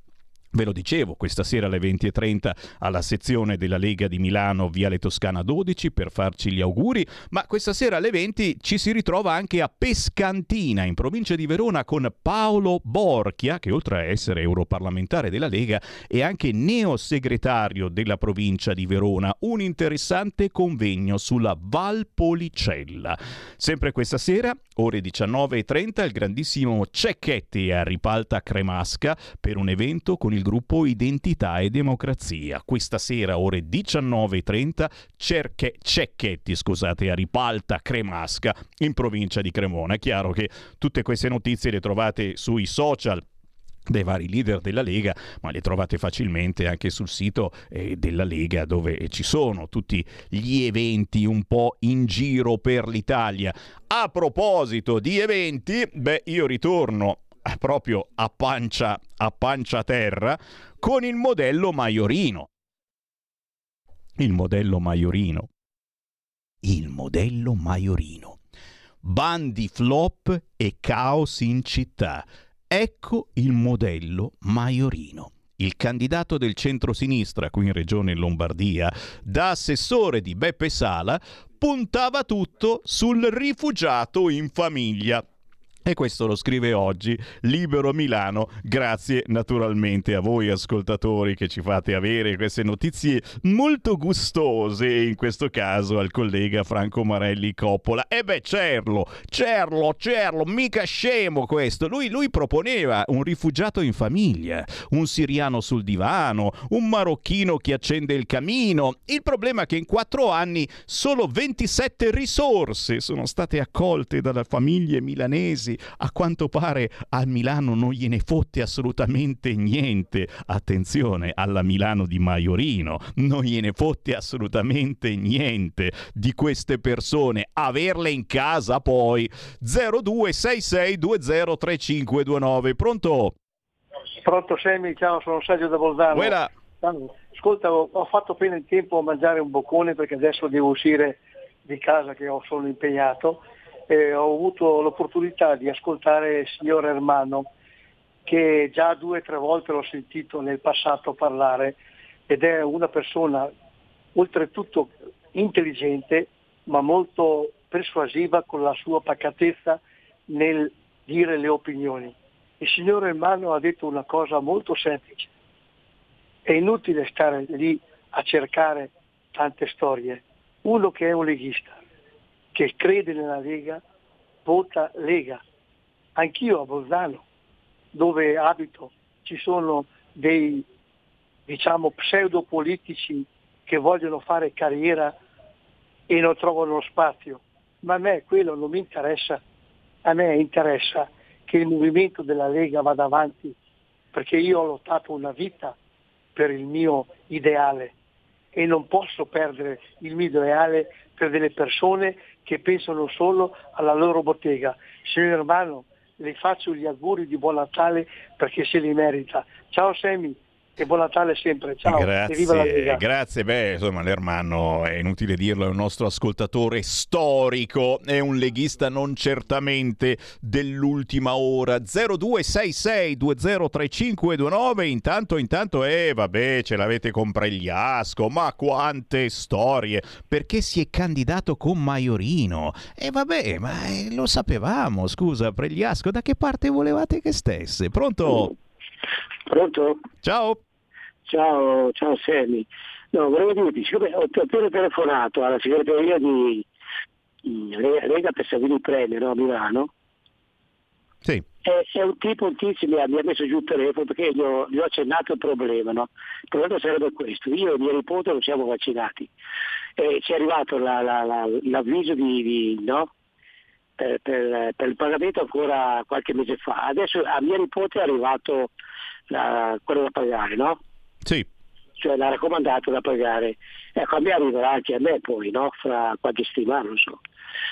Ve lo dicevo, questa sera alle 20.30 alla sezione della Lega di Milano, Viale Toscana 12, per farci gli auguri, ma questa sera alle 20 ci si ritrova anche a Pescantina, in provincia di Verona, con Paolo Borchia, che oltre a essere europarlamentare della Lega è anche neosegretario della provincia di Verona, un interessante convegno sulla Valpolicella. Sempre questa sera, ore 19.30, il grandissimo Cecchetti a Ripalta Cremasca per un evento con il il gruppo Identità e Democrazia. Questa sera, ore 19.30, cerche, Cecchetti, scusate, a Ripalta Cremasca, in provincia di Cremona. È chiaro che tutte queste notizie le trovate sui social dei vari leader della Lega, ma le trovate facilmente anche sul sito eh, della Lega dove ci sono tutti gli eventi un po' in giro per l'Italia. A proposito di eventi, beh, io ritorno proprio a pancia, a pancia terra con il modello Maiorino. Il modello Maiorino. Il modello Maiorino. Bandi flop e caos in città. Ecco il modello Maiorino il candidato del centro-sinistra qui in regione Lombardia, da assessore di Beppe Sala, puntava tutto sul rifugiato in famiglia. E questo lo scrive oggi Libero Milano, grazie naturalmente a voi ascoltatori che ci fate avere queste notizie molto gustose, in questo caso al collega Franco Marelli Coppola. E beh, Cerlo, Cerlo, Cerlo, mica scemo questo. Lui, lui proponeva un rifugiato in famiglia, un siriano sul divano, un marocchino che accende il camino. Il problema è che in quattro anni solo 27 risorse sono state accolte dalle famiglie milanesi a quanto pare a Milano non gliene fotte assolutamente niente. Attenzione alla Milano di Maiorino, non gliene fotte assolutamente niente di queste persone. Averle in casa poi 0266203529. Pronto? Pronto Semi, ciao, sono Sergio da Bolzano. Buona. Ascolta, ho fatto appena in tempo a mangiare un boccone perché adesso devo uscire di casa che ho solo impegnato eh, ho avuto l'opportunità di ascoltare il signor Ermano, che già due o tre volte l'ho sentito nel passato parlare ed è una persona oltretutto intelligente ma molto persuasiva con la sua pacatezza nel dire le opinioni. Il signor Ermano ha detto una cosa molto semplice. È inutile stare lì a cercare tante storie. Uno che è un leghista che crede nella Lega vota Lega. Anch'io a Bolzano, dove abito, ci sono dei diciamo pseudopolitici che vogliono fare carriera e non trovano spazio. Ma a me quello non mi interessa. A me interessa che il movimento della Lega vada avanti, perché io ho lottato una vita per il mio ideale e non posso perdere il mio ideale per delle persone che pensano solo alla loro bottega. Signor Urbano, le faccio gli auguri di buon Natale perché se li merita. Ciao Semi e buon Natale sempre. Ciao. Grazie, grazie. Beh, insomma, l'Ermanno è inutile dirlo, è un nostro ascoltatore storico, è un leghista non certamente dell'ultima ora. 0266203529. Intanto, intanto, eh, vabbè, ce l'avete con Pregliasco, ma quante storie! Perché si è candidato con Maiorino? E vabbè, ma eh, lo sapevamo, scusa, Pregliasco, da che parte volevate che stesse? Pronto? Pronto? Ciao. Ciao, ciao Sammy. No, volevo dirti, siccome ho appena telefonato alla segreteria di Lega per Savini Premier no, a Milano. Sì. È, è un tipo, un tizio mi ha, mi ha messo giù il telefono perché gli ho, gli ho accennato il problema, no? Il problema sarebbe questo, io e mia nipote non siamo vaccinati. E ci è arrivato la- la- la- l'avviso di, di- no? per, per- per il pagamento ancora qualche mese fa. Adesso a mia nipote è arrivato quello da pagare, no? Sì. Cioè la raccomandata da pagare. Ecco, a me arriverà anche a me poi, no? Fra qualche settimana, non so.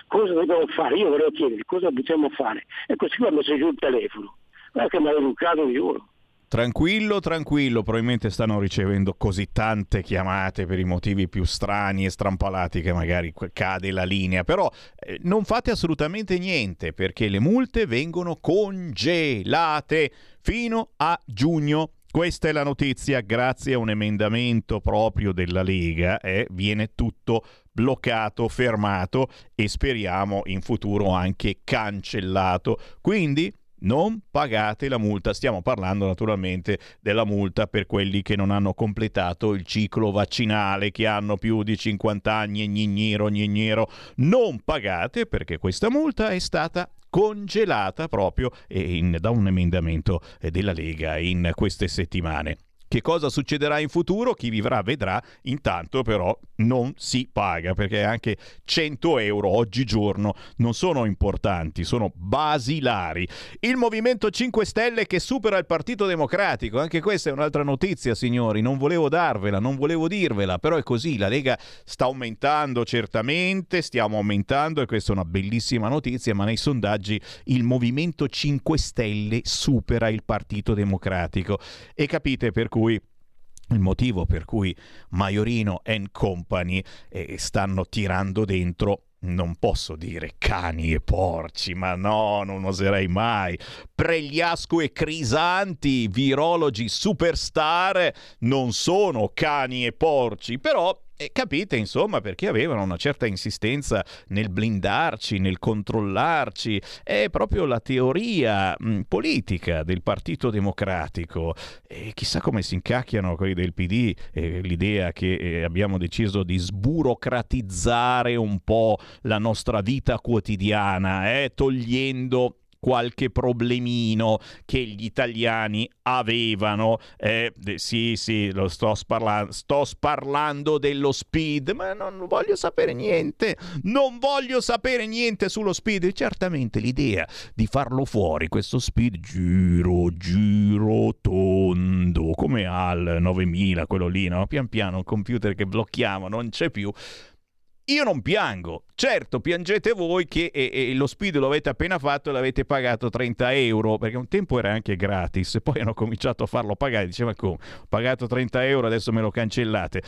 Cosa dobbiamo fare? Io volevo chiedere cosa dobbiamo fare. E così mi ha messo giù il telefono. Guarda che mi ha educato, giuro. Tranquillo, tranquillo, probabilmente stanno ricevendo così tante chiamate per i motivi più strani e strampalati che magari cade la linea, però eh, non fate assolutamente niente perché le multe vengono congelate fino a giugno. Questa è la notizia, grazie a un emendamento proprio della Lega, eh, viene tutto bloccato, fermato e speriamo in futuro anche cancellato. Quindi non pagate la multa. Stiamo parlando naturalmente della multa per quelli che non hanno completato il ciclo vaccinale, che hanno più di 50 anni e gnignero, gnignero. Non pagate perché questa multa è stata congelata proprio in- da un emendamento eh, della Lega in queste settimane. Che cosa succederà in futuro? Chi vivrà vedrà, intanto però non si paga perché anche 100 euro oggigiorno. Non sono importanti, sono basilari. Il Movimento 5 Stelle che supera il Partito Democratico, anche questa è un'altra notizia signori, non volevo darvela, non volevo dirvela, però è così, la Lega sta aumentando certamente, stiamo aumentando e questa è una bellissima notizia, ma nei sondaggi il Movimento 5 Stelle supera il Partito Democratico. E capite per cui il motivo per cui Maiorino and Company eh, stanno tirando dentro non posso dire cani e porci, ma no, non oserei mai. Pregliasco e Crisanti, virologi superstar, non sono cani e porci, però eh, capite insomma perché avevano una certa insistenza nel blindarci, nel controllarci. È proprio la teoria mh, politica del Partito Democratico. E chissà come si incacchiano quelli del PD eh, l'idea che eh, abbiamo deciso di sburocratizzare un po' la nostra vita quotidiana, eh, togliendo qualche problemino che gli italiani avevano. Eh, sì, sì, lo sto, sparla- sto parlando dello speed, ma non voglio sapere niente. Non voglio sapere niente sullo speed. Certamente l'idea di farlo fuori, questo speed giro, giro, tondo, come al 9000, quello lì, no? Pian piano il computer che blocchiamo non c'è più. Io non piango, certo piangete voi che eh, eh, lo speed lo avete appena fatto e l'avete pagato 30 euro, perché un tempo era anche gratis, e poi hanno cominciato a farlo pagare, diceva come, ho pagato 30 euro, adesso me lo cancellate.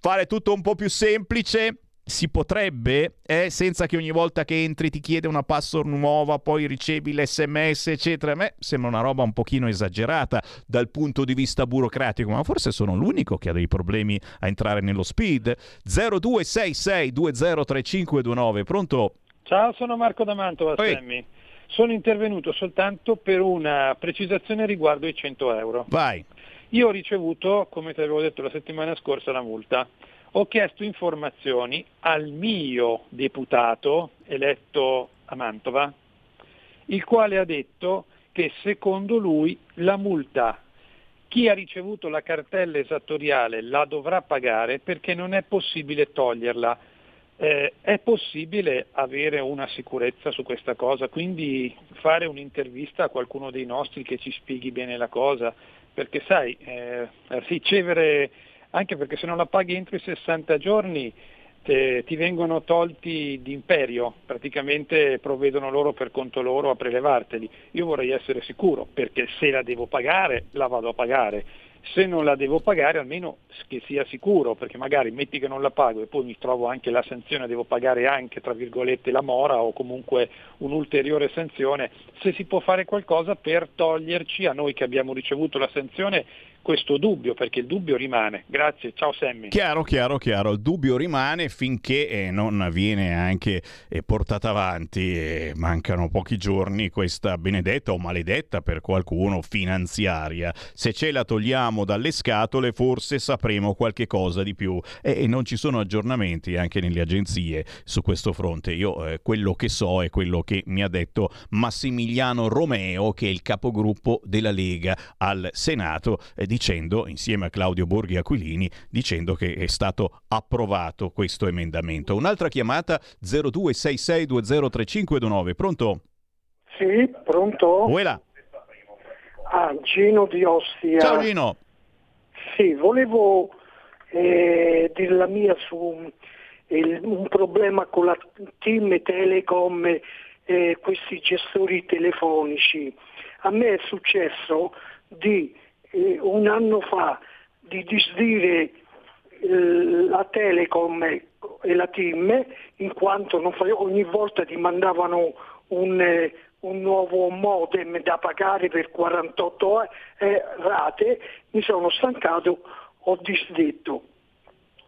Fare tutto un po' più semplice, si potrebbe, eh, senza che ogni volta che entri ti chiede una password nuova, poi ricevi l'SMS, eccetera. A me sembra una roba un pochino esagerata dal punto di vista burocratico, ma forse sono l'unico che ha dei problemi a entrare nello speed. 0266203529, pronto? Ciao, sono Marco da Mantova, Oi. Sammy. Sono intervenuto soltanto per una precisazione riguardo i 100 euro. Vai. Io ho ricevuto, come ti avevo detto la settimana scorsa, la multa. Ho chiesto informazioni al mio deputato eletto a Mantova, il quale ha detto che secondo lui la multa chi ha ricevuto la cartella esattoriale la dovrà pagare perché non è possibile toglierla. Eh, è possibile avere una sicurezza su questa cosa, quindi fare un'intervista a qualcuno dei nostri che ci spieghi bene la cosa, perché sai, eh, ricevere, anche perché se non la paghi entro i 60 giorni te- ti vengono tolti d'imperio, praticamente provvedono loro per conto loro a prelevarteli. Io vorrei essere sicuro, perché se la devo pagare, la vado a pagare. Se non la devo pagare almeno che sia sicuro, perché magari metti che non la pago e poi mi trovo anche la sanzione, devo pagare anche tra virgolette la mora o comunque un'ulteriore sanzione, se si può fare qualcosa per toglierci a noi che abbiamo ricevuto la sanzione questo dubbio, perché il dubbio rimane. Grazie, ciao Sammy. Chiaro, chiaro, chiaro, il dubbio rimane finché eh, non viene anche eh, portata avanti, eh, mancano pochi giorni, questa benedetta o maledetta per qualcuno finanziaria. Se ce la togliamo dalle scatole forse sapremo qualche cosa di più e non ci sono aggiornamenti anche nelle agenzie su questo fronte. Io eh, quello che so è quello che mi ha detto Massimiliano Romeo, che è il capogruppo della Lega al Senato, eh, dicendo, insieme a Claudio Borghi Aquilini, dicendo che è stato approvato questo emendamento. Un'altra chiamata 0266203529. Pronto? Sì, pronto? Uela. Ah, Gino di Ostia. Ciao Gino. Sì, volevo eh, dire la mia su il, un problema con la team Telecom e eh, questi gestori telefonici. A me è successo di eh, un anno fa di disdire eh, la Telecom e la TIM in quanto ogni volta ti mandavano un, eh, un, nuovo modem da pagare per 48 eh, rate, mi sono stancato, ho disdetto.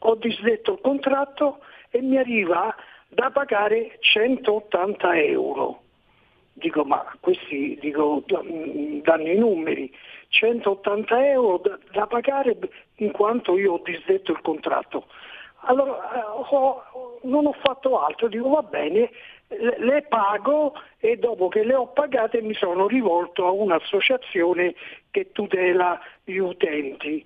Ho disdetto il contratto e mi arriva da pagare 180 euro. Dico, ma questi dico, danno i numeri. 180 euro da, da, pagare in quanto io ho disdetto il contratto. Allora eh, ho, non ho fatto altro, dico va bene, le, pago e dopo che le ho pagate mi sono rivolto a un'associazione che tutela gli utenti.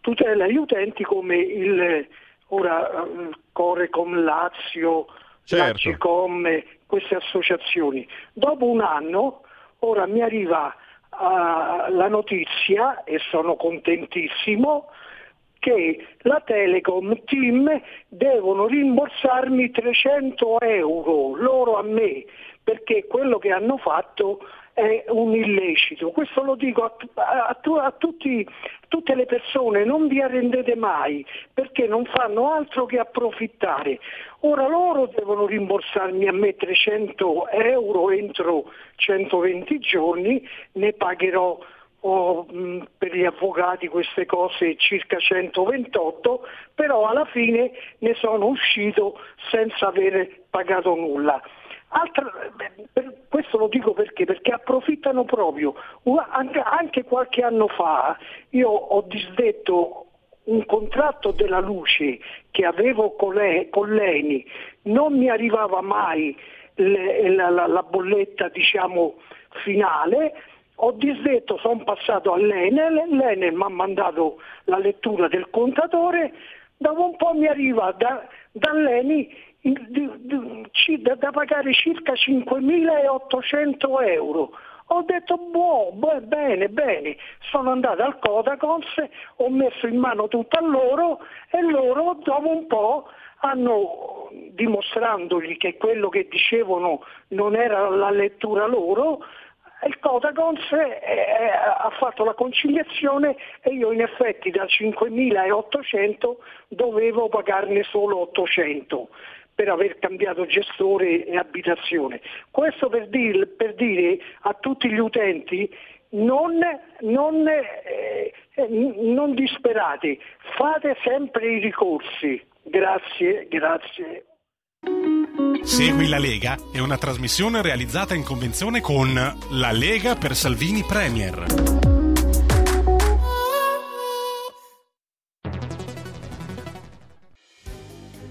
Tutela gli utenti come il ora, Corecom Lazio, certo. Lacicom, queste associazioni. Dopo un anno ora mi arriva uh, la notizia, e sono contentissimo, che la Telecom Team devono rimborsarmi 300 euro loro a me, perché quello che hanno fatto è un illecito. Questo lo dico a, a, a tutti, tutte le persone, non vi arrendete mai, perché non fanno altro che approfittare. Ora loro devono rimborsarmi a me 300 euro entro 120 giorni, ne pagherò oh, mh, per gli avvocati queste cose circa 128, però alla fine ne sono uscito senza aver pagato nulla. Altra, questo lo dico perché? Perché approfittano proprio. Anche, qualche anno fa io ho disdetto un contratto della luce che avevo con, lei, con l'ENI, non mi arrivava mai le, la, la, la, bolletta diciamo, finale, ho disdetto, sono passato all'Enel, l'Enel mi ha mandato la lettura del contatore, dopo un po' mi arriva da, dall'ENI da, pagare circa 5.800 euro. Ho detto boh, boh, bene, bene, sono andato al Codacons, ho messo in mano tutto a loro e loro dopo un po' hanno, dimostrandogli che quello che dicevano non era la lettura loro, il Codacons eh, ha fatto la conciliazione e io in effetti da 5.800 dovevo pagarne solo 800 per aver cambiato gestore e abitazione. Questo per dire, per dire a tutti gli utenti non, non, eh, non disperate, fate sempre i ricorsi. Grazie, grazie. Segui la Lega è una trasmissione realizzata in convenzione con La Lega per Salvini Premier.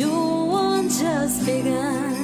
New one just begun.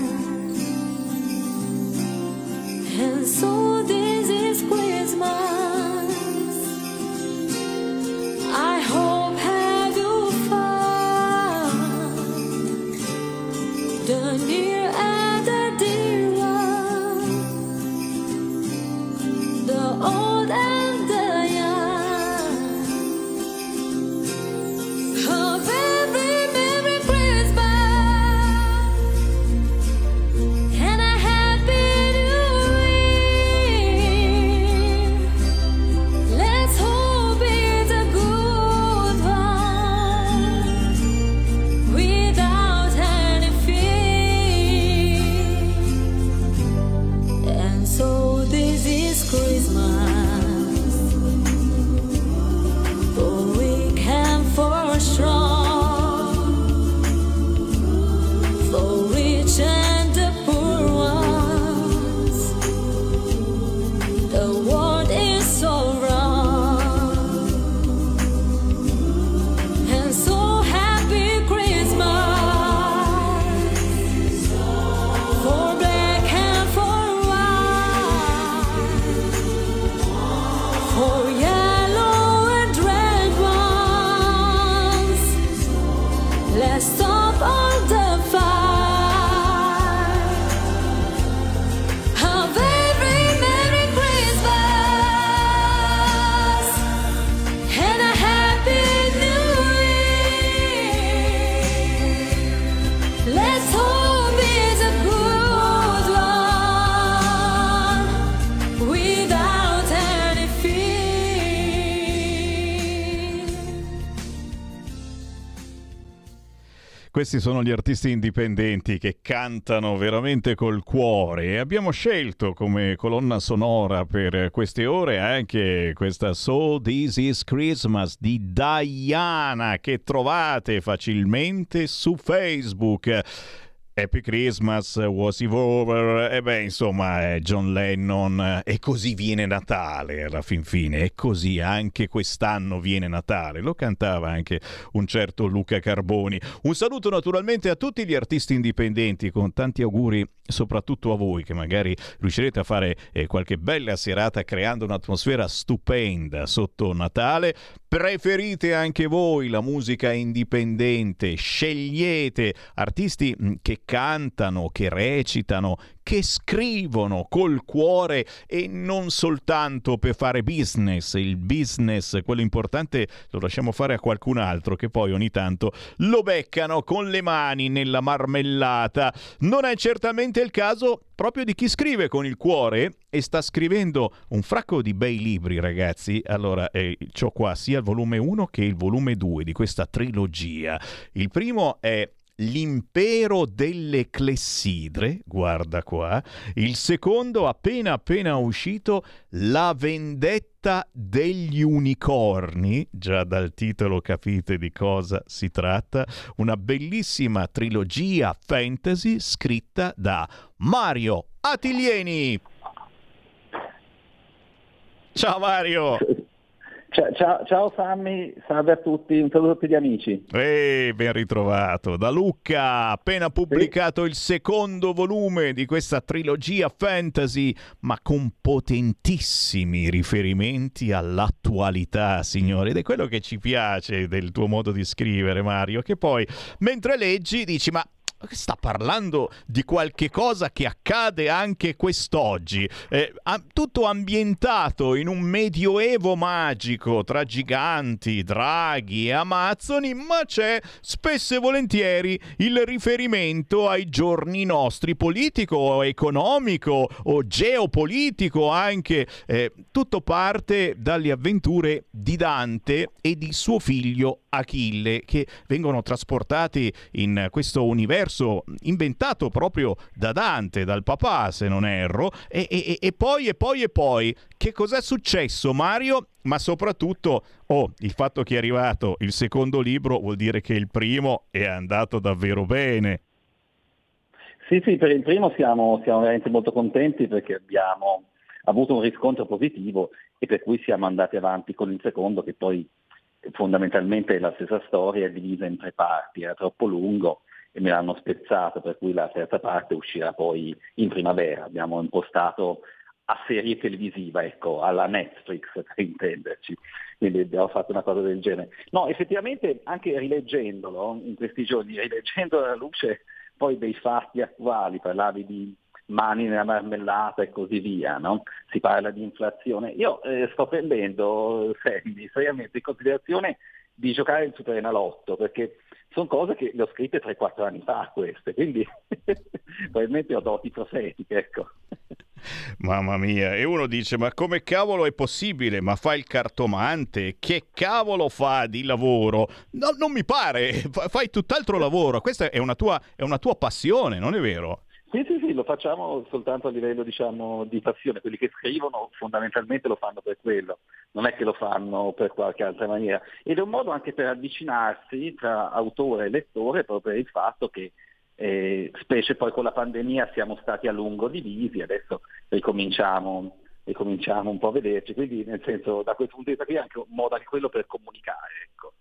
Questi sono gli artisti indipendenti che cantano veramente col cuore e abbiamo scelto come colonna sonora per queste ore anche questa So This Is Christmas di Diana che trovate facilmente su Facebook. Happy Christmas, Was It Over? E beh, insomma, è John Lennon. E così viene Natale, alla fin fine. E così anche quest'anno viene Natale. Lo cantava anche un certo Luca Carboni. Un saluto naturalmente a tutti gli artisti indipendenti, con tanti auguri soprattutto a voi, che magari riuscirete a fare eh, qualche bella serata creando un'atmosfera stupenda sotto Natale. Preferite anche voi la musica indipendente, scegliete artisti che cantano, che recitano, che scrivono col cuore e non soltanto per fare business. Il business, quello importante, lo lasciamo fare a qualcun altro che poi ogni tanto lo beccano con le mani nella marmellata. Non è certamente il caso proprio di chi scrive con il cuore e sta scrivendo un fracco di bei libri, ragazzi. Allora, eh, ho qua sia il volume 1 che il volume 2 di questa trilogia. Il primo è L'impero delle clessidre, guarda qua. Il secondo, appena appena uscito, La vendetta degli unicorni. Già dal titolo capite di cosa si tratta. Una bellissima trilogia fantasy scritta da Mario Attilieni. Ciao Mario! [laughs] Ciao, ciao, Sammy, salve a tutti, un saluto a tutti gli amici. Ehi, ben ritrovato. Da Lucca, appena pubblicato il secondo volume di questa trilogia fantasy, ma con potentissimi riferimenti all'attualità, signore. Ed è quello che ci piace del tuo modo di scrivere, Mario, che poi mentre leggi dici, ma sta parlando di qualche cosa che accade anche quest'oggi. Eh, tutto ambientato in un medioevo magico tra giganti, draghi e amazzoni, ma c'è spesso e volentieri il riferimento ai giorni nostri, politico, economico o geopolitico anche. Eh, tutto parte dalle avventure di Dante e di suo figlio Achille che vengono trasportati in questo universo inventato proprio da Dante, dal papà se non erro, e, e, e poi e poi e poi che cos'è successo Mario? Ma soprattutto, oh, il fatto che è arrivato il secondo libro vuol dire che il primo è andato davvero bene. Sì, sì, per il primo siamo, siamo veramente molto contenti perché abbiamo avuto un riscontro positivo e per cui siamo andati avanti con il secondo che poi fondamentalmente è la stessa storia, è divisa in tre parti, era troppo lungo e me l'hanno spezzato, per cui la terza parte uscirà poi in primavera. Abbiamo impostato a serie televisiva, ecco, alla Netflix [laughs] per intenderci. Quindi abbiamo fatto una cosa del genere. No, effettivamente anche rileggendolo in questi giorni, rileggendo alla luce poi dei fatti attuali, parlavi di mani nella marmellata e così via, no? si parla di inflazione. Io eh, sto prendendo, Sandy, seriamente in considerazione di giocare il Superenalotto, perché sono cose che le ho scritte 3-4 anni fa queste, quindi [laughs] probabilmente ho doti profetiche, ecco. Mamma mia, e uno dice: Ma come cavolo è possibile? Ma fa il cartomante? Che cavolo fa di lavoro? No, non mi pare, [laughs] fai tutt'altro lavoro. Questa è una tua, è una tua passione, non è vero? Sì, sì, sì, lo facciamo soltanto a livello diciamo, di passione, quelli che scrivono fondamentalmente lo fanno per quello, non è che lo fanno per qualche altra maniera. Ed è un modo anche per avvicinarsi tra autore e lettore proprio per il fatto che eh, specie poi con la pandemia siamo stati a lungo divisi, adesso ricominciamo, ricominciamo un po' a vederci, quindi nel senso da questo punto di vista qui è anche un modo anche quello per comunicare. Ecco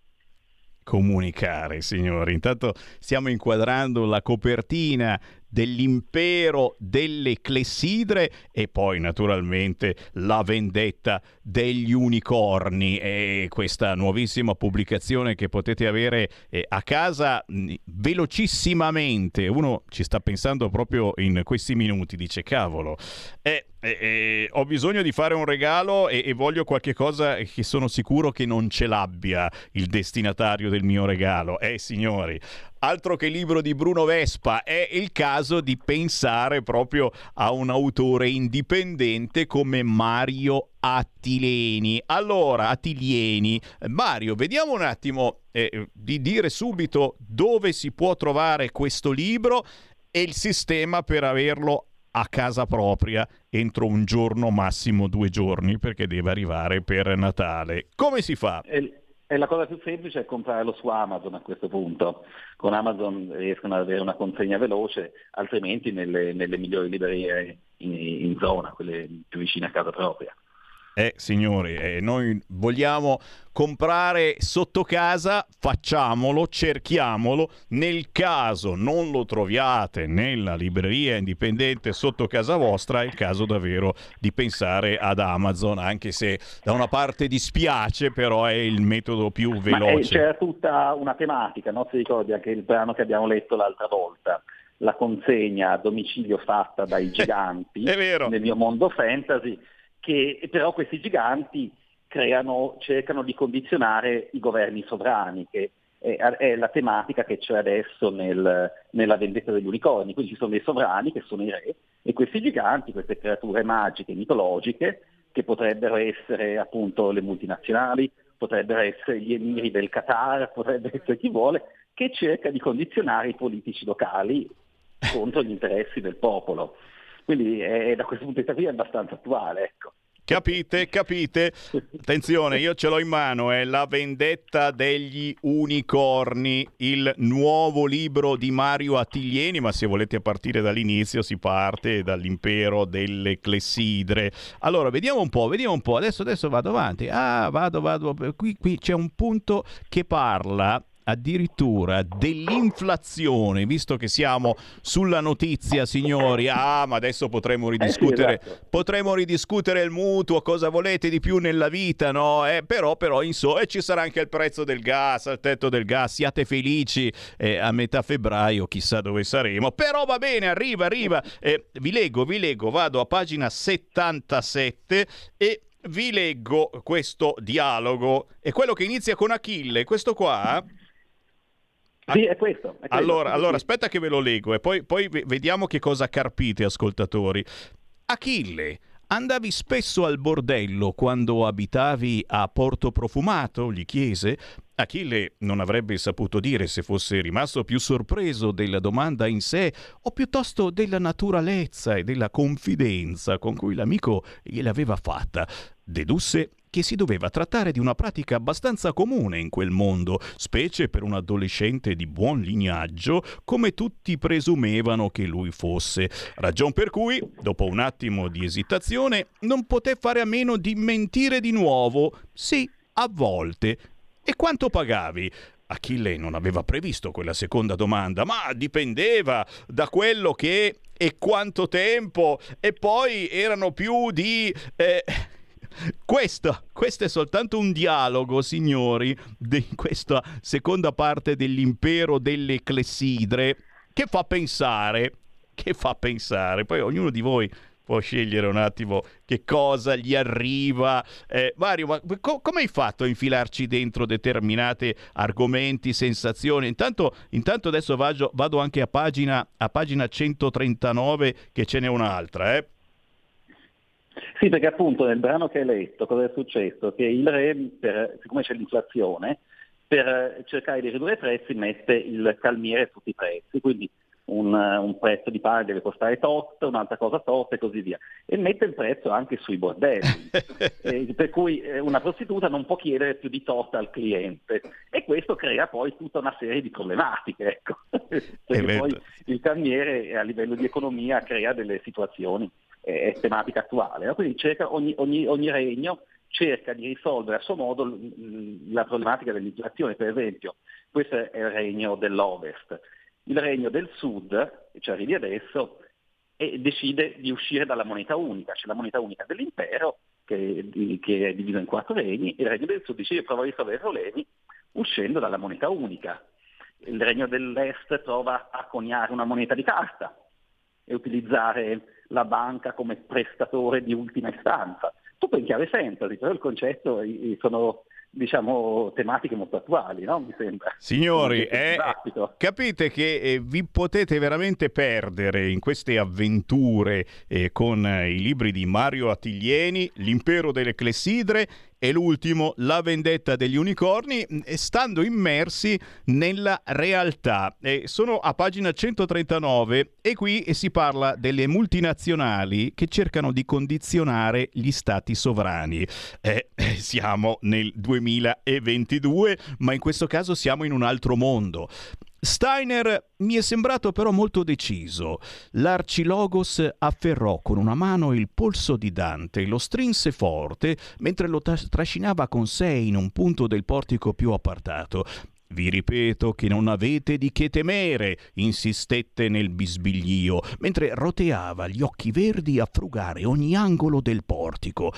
comunicare, signori. Intanto stiamo inquadrando la copertina dell'impero delle clessidre e poi naturalmente la vendetta degli unicorni. E questa nuovissima pubblicazione che potete avere eh, a casa mh, velocissimamente. Uno ci sta pensando proprio in questi minuti dice cavolo eh, eh, eh, ho bisogno di fare un regalo e, e voglio qualche cosa che sono sicuro che non ce l'abbia il destinatario del mio regalo. Eh signori altro che libro di Bruno Vespa, è il caso di pensare proprio a un autore indipendente come Mario Attileni. Allora, Attilieni, Mario, vediamo un attimo eh, di dire subito dove si può trovare questo libro e il sistema per averlo a casa propria entro un giorno, massimo due giorni, perché deve arrivare per Natale. Come si fa? El- e la cosa più semplice è comprarlo su Amazon a questo punto. Con Amazon riescono ad avere una consegna veloce, altrimenti nelle, nelle migliori librerie in, in zona, quelle più vicine a casa propria. Eh, signori, eh, noi vogliamo comprare sotto casa, facciamolo, cerchiamolo. Nel caso non lo troviate nella libreria indipendente sotto casa vostra, è il caso davvero di pensare ad Amazon, anche se da una parte dispiace, però è il metodo più eh, veloce. Ma c'era tutta una tematica, no? si ricordi anche il brano che abbiamo letto l'altra volta la consegna a domicilio fatta dai [laughs] giganti nel mio mondo fantasy che però questi giganti creano, cercano di condizionare i governi sovrani, che è, è la tematica che c'è adesso nel, nella vendetta degli unicorni. Quindi ci sono dei sovrani che sono i re e questi giganti, queste creature magiche, mitologiche, che potrebbero essere appunto le multinazionali, potrebbero essere gli emiri del Qatar, potrebbe essere chi vuole, che cerca di condizionare i politici locali contro gli interessi del popolo. Quindi è, da questo punto di vista qui è abbastanza attuale. Ecco. Capite? Capite? Attenzione, io ce l'ho in mano, è La vendetta degli unicorni, il nuovo libro di Mario Attiglieni, ma se volete partire dall'inizio si parte dall'impero delle clessidre. Allora, vediamo un po', vediamo un po', adesso, adesso vado avanti. Ah, vado, vado, qui, qui c'è un punto che parla addirittura dell'inflazione, visto che siamo sulla notizia, signori. Ah, ma adesso potremo ridiscutere, Eh sì, esatto. potremo ridiscutere il mutuo, cosa volete di più nella vita, no? Eh, però, però, insomma, e ci sarà anche il prezzo del gas, il tetto del gas. Siate felici eh, a metà febbraio, chissà dove saremo. Però va bene, arriva, arriva. Eh, vi leggo, vi leggo, vado a pagina 77 e vi leggo questo dialogo. È quello che inizia con Achille, questo qua. Sì, è questo. è questo. Allora, allora, aspetta che ve lo leggo e poi, poi ve- vediamo che cosa carpite, ascoltatori. Achille, andavi spesso al bordello quando abitavi a Porto Profumato? gli chiese. Achille non avrebbe saputo dire se fosse rimasto più sorpreso della domanda in sé o piuttosto della naturalezza e della confidenza con cui l'amico gliel'aveva fatta. Dedusse che si doveva trattare di una pratica abbastanza comune in quel mondo, specie per un adolescente di buon lignaggio, come tutti presumevano che lui fosse. Ragion per cui, dopo un attimo di esitazione, non poté fare a meno di mentire di nuovo. Sì, a volte. E quanto pagavi? Achille non aveva previsto quella seconda domanda, ma dipendeva da quello che e quanto tempo e poi erano più di... eh, questo, questo è soltanto un dialogo, signori, di questa seconda parte dell'impero delle clessidre che fa pensare, che fa pensare. Poi ognuno di voi può scegliere un attimo che cosa gli arriva. Eh, Mario, ma co- come hai fatto a infilarci dentro determinati argomenti, sensazioni? Intanto, intanto adesso vado, vado anche a pagina, a pagina 139 che ce n'è un'altra, eh. Sì, perché appunto nel brano che hai letto cosa è successo? Che il re, per- siccome c'è l'inflazione, per eh, cercare di ridurre i prezzi mette il calmiere su tutti i prezzi, quindi un, eh, un prezzo di pane deve costare tot, un'altra cosa tot e così via. E mette il prezzo anche sui bordelli, [laughs] Eh, per cui eh, una prostituta non può chiedere più di tot al cliente e questo crea poi tutta una serie di problematiche, ecco. [laughs] perché vero. poi il calmiere a livello di economia crea delle situazioni eh, tematica attuale. no? Quindi cerca, ogni, ogni- ogni regno cerca di risolvere a suo modo l- la problematica dell'inflazione. Per esempio, questo è il regno dell'Ovest. Il regno del Sud, ci arrivi adesso, e decide di uscire dalla moneta unica. C'è la moneta unica dell'impero, che, di- che è diviso in quattro regni, e il regno del Sud decide di provare a risolvere i problemi uscendo dalla moneta unica. Il regno dell'Est prova a coniare una moneta di carta e utilizzare la banca come prestatore di ultima istanza. Tutto in chiave fantasy, però il concetto sono diciamo tematiche molto attuali, no? Mi sembra. Signori, eh, capite che eh, vi potete veramente perdere in queste avventure eh, con eh, i libri di Mario Attiglieni, L'impero delle clessidre e l'ultimo, La vendetta degli unicorni, e stando immersi nella realtà. Eh, sono a pagina 139 e qui si parla delle multinazionali che cercano di condizionare gli stati sovrani. Eh, eh, siamo nel 2022, ma in questo caso siamo in un altro mondo. Steiner mi è sembrato però molto deciso. L'Arcilogos afferrò con una mano il polso di Dante e lo strinse forte mentre lo trascinava con sé in un punto del portico più appartato. Vi ripeto che non avete di che temere, insistette nel bisbiglio, mentre roteava gli occhi verdi a frugare ogni angolo del portico.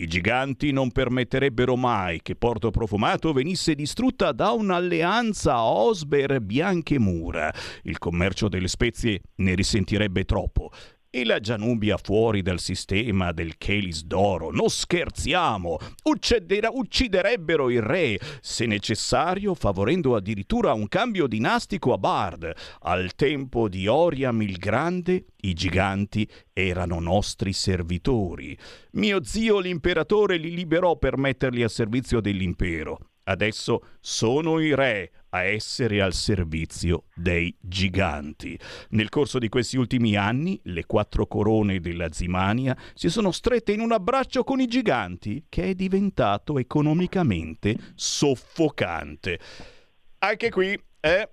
I giganti non permetterebbero mai che Porto Profumato venisse distrutta da un'alleanza Osber-Bianchemura. Il commercio delle spezie ne risentirebbe troppo. E la Gianubia fuori dal sistema del Chelis d'oro. Non scherziamo! Uccidera- ucciderebbero il re, se necessario, favorendo addirittura un cambio dinastico a Bard. Al tempo di Oriam il Grande, i giganti erano nostri servitori. Mio zio l'imperatore li liberò per metterli a servizio dell'impero. Adesso sono i re a essere al servizio dei giganti. Nel corso di questi ultimi anni, le quattro corone della Zimania si sono strette in un abbraccio con i giganti, che è diventato economicamente soffocante. Anche qui, eh,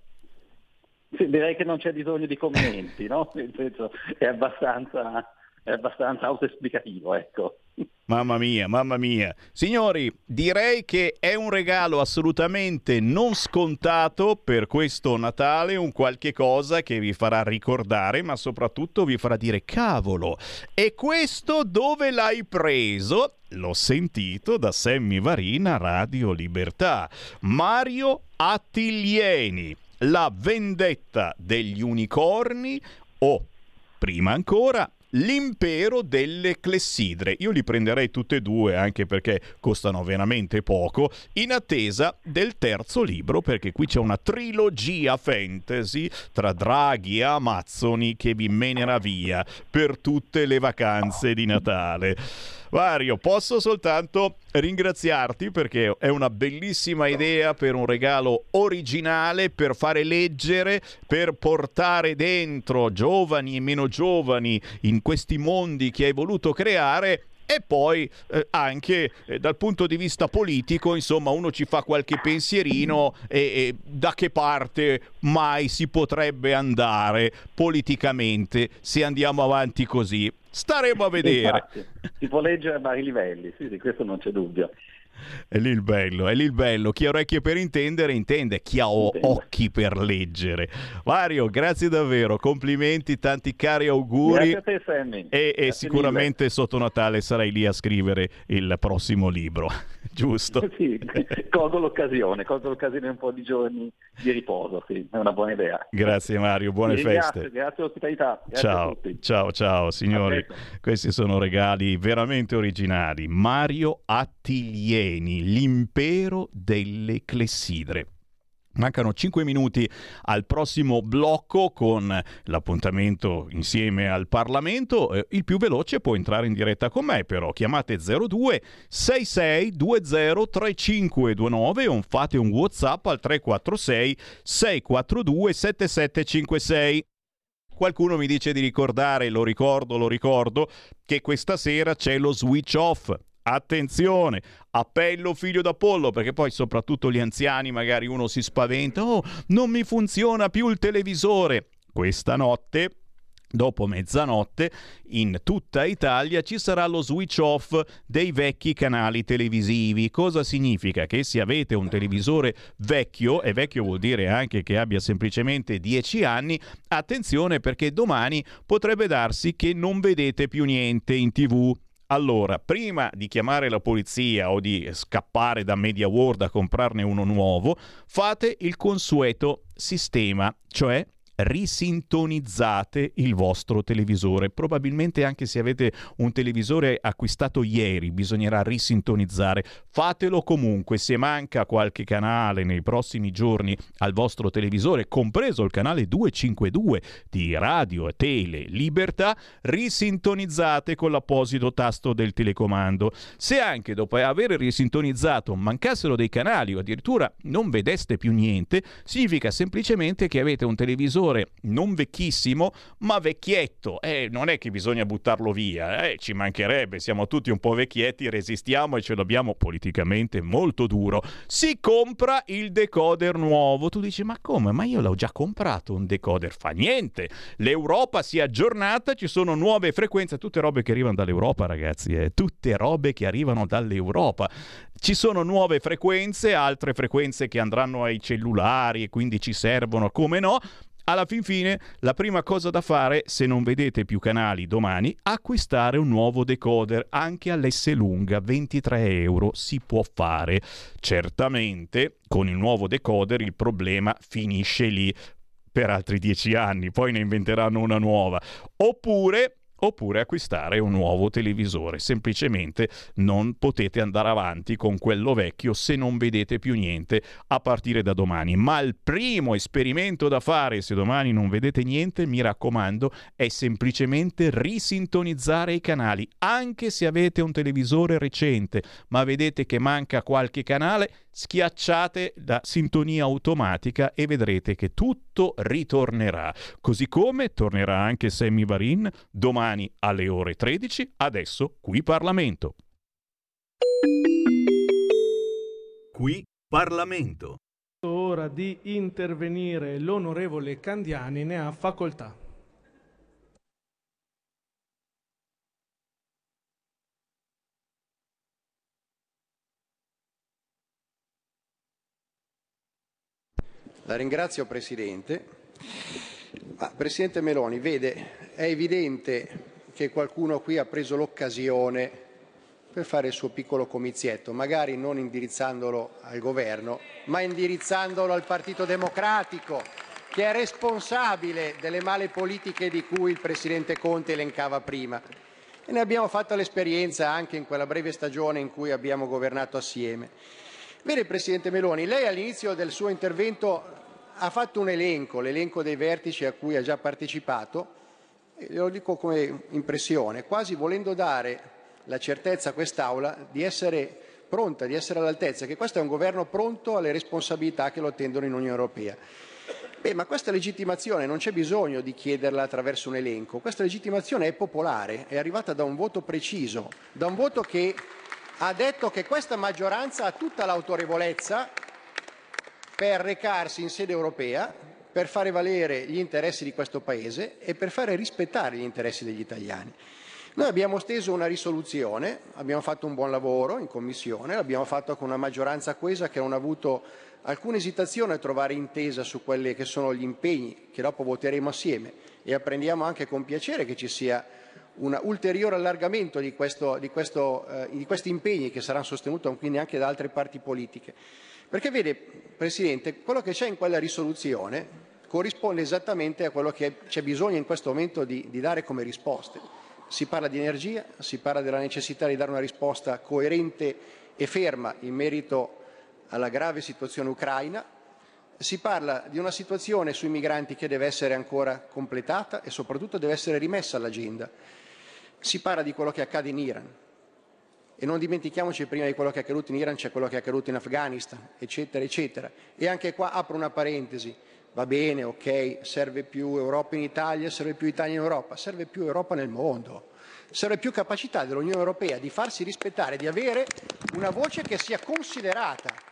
Sì, direi che non c'è bisogno di commenti, no? Nel senso è abbastanza, è abbastanza autoesplicativo, ecco. Mamma mia, mamma mia. Signori, direi che è un regalo assolutamente non scontato per questo Natale, un qualche cosa che vi farà ricordare, ma soprattutto vi farà dire cavolo. E questo dove l'hai preso? L'ho sentito da Sammy Varina Radio Libertà. Mario Attiglieni, la vendetta degli unicorni o prima ancora L'impero delle clessidre. Io li prenderei tutte e due anche perché costano veramente poco, in attesa del terzo libro perché qui c'è una trilogia fantasy tra draghi e amazzoni che vi menerà via per tutte le vacanze di Natale. Mario, posso soltanto ringraziarti perché è una bellissima idea per un regalo originale, per fare leggere, per portare dentro giovani e meno giovani in questi mondi che hai voluto creare e poi eh, anche eh, dal punto di vista politico, insomma, uno ci fa qualche pensierino e, e, da che parte mai si potrebbe andare politicamente se andiamo avanti così. Staremo a vedere. Infatti, si può leggere a vari livelli, sì, di questo non c'è dubbio. [laughs] È lì il bello, è lì il bello. Chi ha orecchie per intendere, intende. Chi ha o- occhi per leggere. Mario, grazie davvero. Complimenti, tanti cari auguri. Grazie a te, Sammy. E, e Grazie sicuramente mille. sotto Natale sarai lì a scrivere il prossimo libro. [laughs] Giusto? Sì, colgo l'occasione, colgo l'occasione un po' di giorni di riposo, sì, è una buona idea. Grazie Mario, buone Vi feste. ringrazio, Grazie all'ospitalità. Grazie a Ciao, tutti. ciao, ciao signori. Questi sono regali veramente originali. Mario Attiglieni, l'impero delle clessidre. Mancano 5 minuti al prossimo blocco con l'appuntamento insieme al Parlamento. Eh, il più veloce può entrare in diretta con me, però chiamate 02 66 20 3529 o fate un WhatsApp al 346 642 7756. Qualcuno mi dice di ricordare, lo ricordo, lo ricordo, che questa sera c'è lo switch off. Attenzione, appello figlio d'Apollo, perché poi soprattutto gli anziani magari uno si spaventa, oh, non mi funziona più il televisore. Questa notte Dopo mezzanotte in tutta Italia ci sarà lo switch off dei vecchi canali televisivi. Cosa significa? Che se avete un televisore vecchio, e vecchio vuol dire anche che abbia semplicemente 10 anni, attenzione perché domani potrebbe darsi che non vedete più niente in tv. Allora, prima di chiamare la polizia o di scappare da Media World a comprarne uno nuovo, fate il consueto sistema, cioè risintonizzate il vostro televisore. Probabilmente anche se avete un televisore acquistato ieri, bisognerà risintonizzare. Fatelo comunque, se manca qualche canale nei prossimi giorni al vostro televisore, compreso il canale 252 di Radio Tele Libertà, risintonizzate con l'apposito tasto del telecomando. Se anche dopo aver risintonizzato mancassero dei canali o addirittura non vedeste più niente, significa semplicemente che avete un televisore non vecchissimo, ma vecchietto. Eh, non è che bisogna buttarlo via, eh, ci mancherebbe, siamo tutti un po' vecchietti, resistiamo e ce l'abbiamo politicamente molto duro. Si compra il decoder nuovo. Tu dici, ma come? Ma io l'ho già comprato un decoder. Fa niente. L'Europa si è aggiornata, ci sono nuove frequenze, tutte robe che arrivano dall'Europa, ragazzi, eh. tutte robe che arrivano dall'Europa. Ci sono nuove frequenze, altre frequenze che andranno ai cellulari e quindi ci servono, come no? Alla fin fine, la prima cosa da fare, se non vedete più canali domani, acquistare un nuovo decoder anche all'S lunga, 23 euro, si può fare. Certamente, con il nuovo decoder il problema finisce lì per altri 10 anni, poi ne inventeranno una nuova. Oppure oppure acquistare un nuovo televisore. Semplicemente non potete andare avanti con quello vecchio se non vedete più niente a partire da domani. Ma il primo esperimento da fare, se domani non vedete niente, mi raccomando, è semplicemente risintonizzare i canali. Anche se avete un televisore recente, ma vedete che manca qualche canale, schiacciate la sintonia automatica e vedrete che tutto ritornerà. Così come tornerà anche Sammy Varin domani alle ore 13, adesso qui Parlamento. Qui Parlamento. Ora di intervenire l'onorevole Candiani ne ha facoltà. La ringrazio Presidente. Ma, Presidente Meloni, vede, è evidente che qualcuno qui ha preso l'occasione per fare il suo piccolo comizietto, magari non indirizzandolo al governo, ma indirizzandolo al Partito Democratico, che è responsabile delle male politiche di cui il Presidente Conte elencava prima. E ne abbiamo fatto l'esperienza anche in quella breve stagione in cui abbiamo governato assieme. Vede, Presidente Meloni, lei all'inizio del suo intervento ha fatto un elenco, l'elenco dei vertici a cui ha già partecipato, e lo dico come impressione, quasi volendo dare la certezza a quest'Aula di essere pronta, di essere all'altezza, che questo è un governo pronto alle responsabilità che lo attendono in Unione Europea. Beh, ma questa legittimazione non c'è bisogno di chiederla attraverso un elenco, questa legittimazione è popolare, è arrivata da un voto preciso, da un voto che ha detto che questa maggioranza ha tutta l'autorevolezza per recarsi in sede europea, per fare valere gli interessi di questo Paese e per fare rispettare gli interessi degli italiani. Noi abbiamo steso una risoluzione, abbiamo fatto un buon lavoro in Commissione, l'abbiamo fatto con una maggioranza coesa che non ha avuto alcuna esitazione a trovare intesa su quelli che sono gli impegni che dopo voteremo assieme e apprendiamo anche con piacere che ci sia un ulteriore allargamento di, questo, di, questo, eh, di questi impegni che saranno sostenuti quindi anche da altre parti politiche. Perché vede, Presidente, quello che c'è in quella risoluzione corrisponde esattamente a quello che c'è bisogno in questo momento di, di dare come risposte. Si parla di energia, si parla della necessità di dare una risposta coerente e ferma in merito alla grave situazione ucraina, si parla di una situazione sui migranti che deve essere ancora completata e soprattutto deve essere rimessa all'agenda. Si parla di quello che accade in Iran e non dimentichiamoci prima di quello che è accaduto in Iran c'è quello che è accaduto in Afghanistan, eccetera, eccetera. E anche qua apro una parentesi. Va bene, ok, serve più Europa in Italia, serve più Italia in Europa, serve più Europa nel mondo. Serve più capacità dell'Unione Europea di farsi rispettare, di avere una voce che sia considerata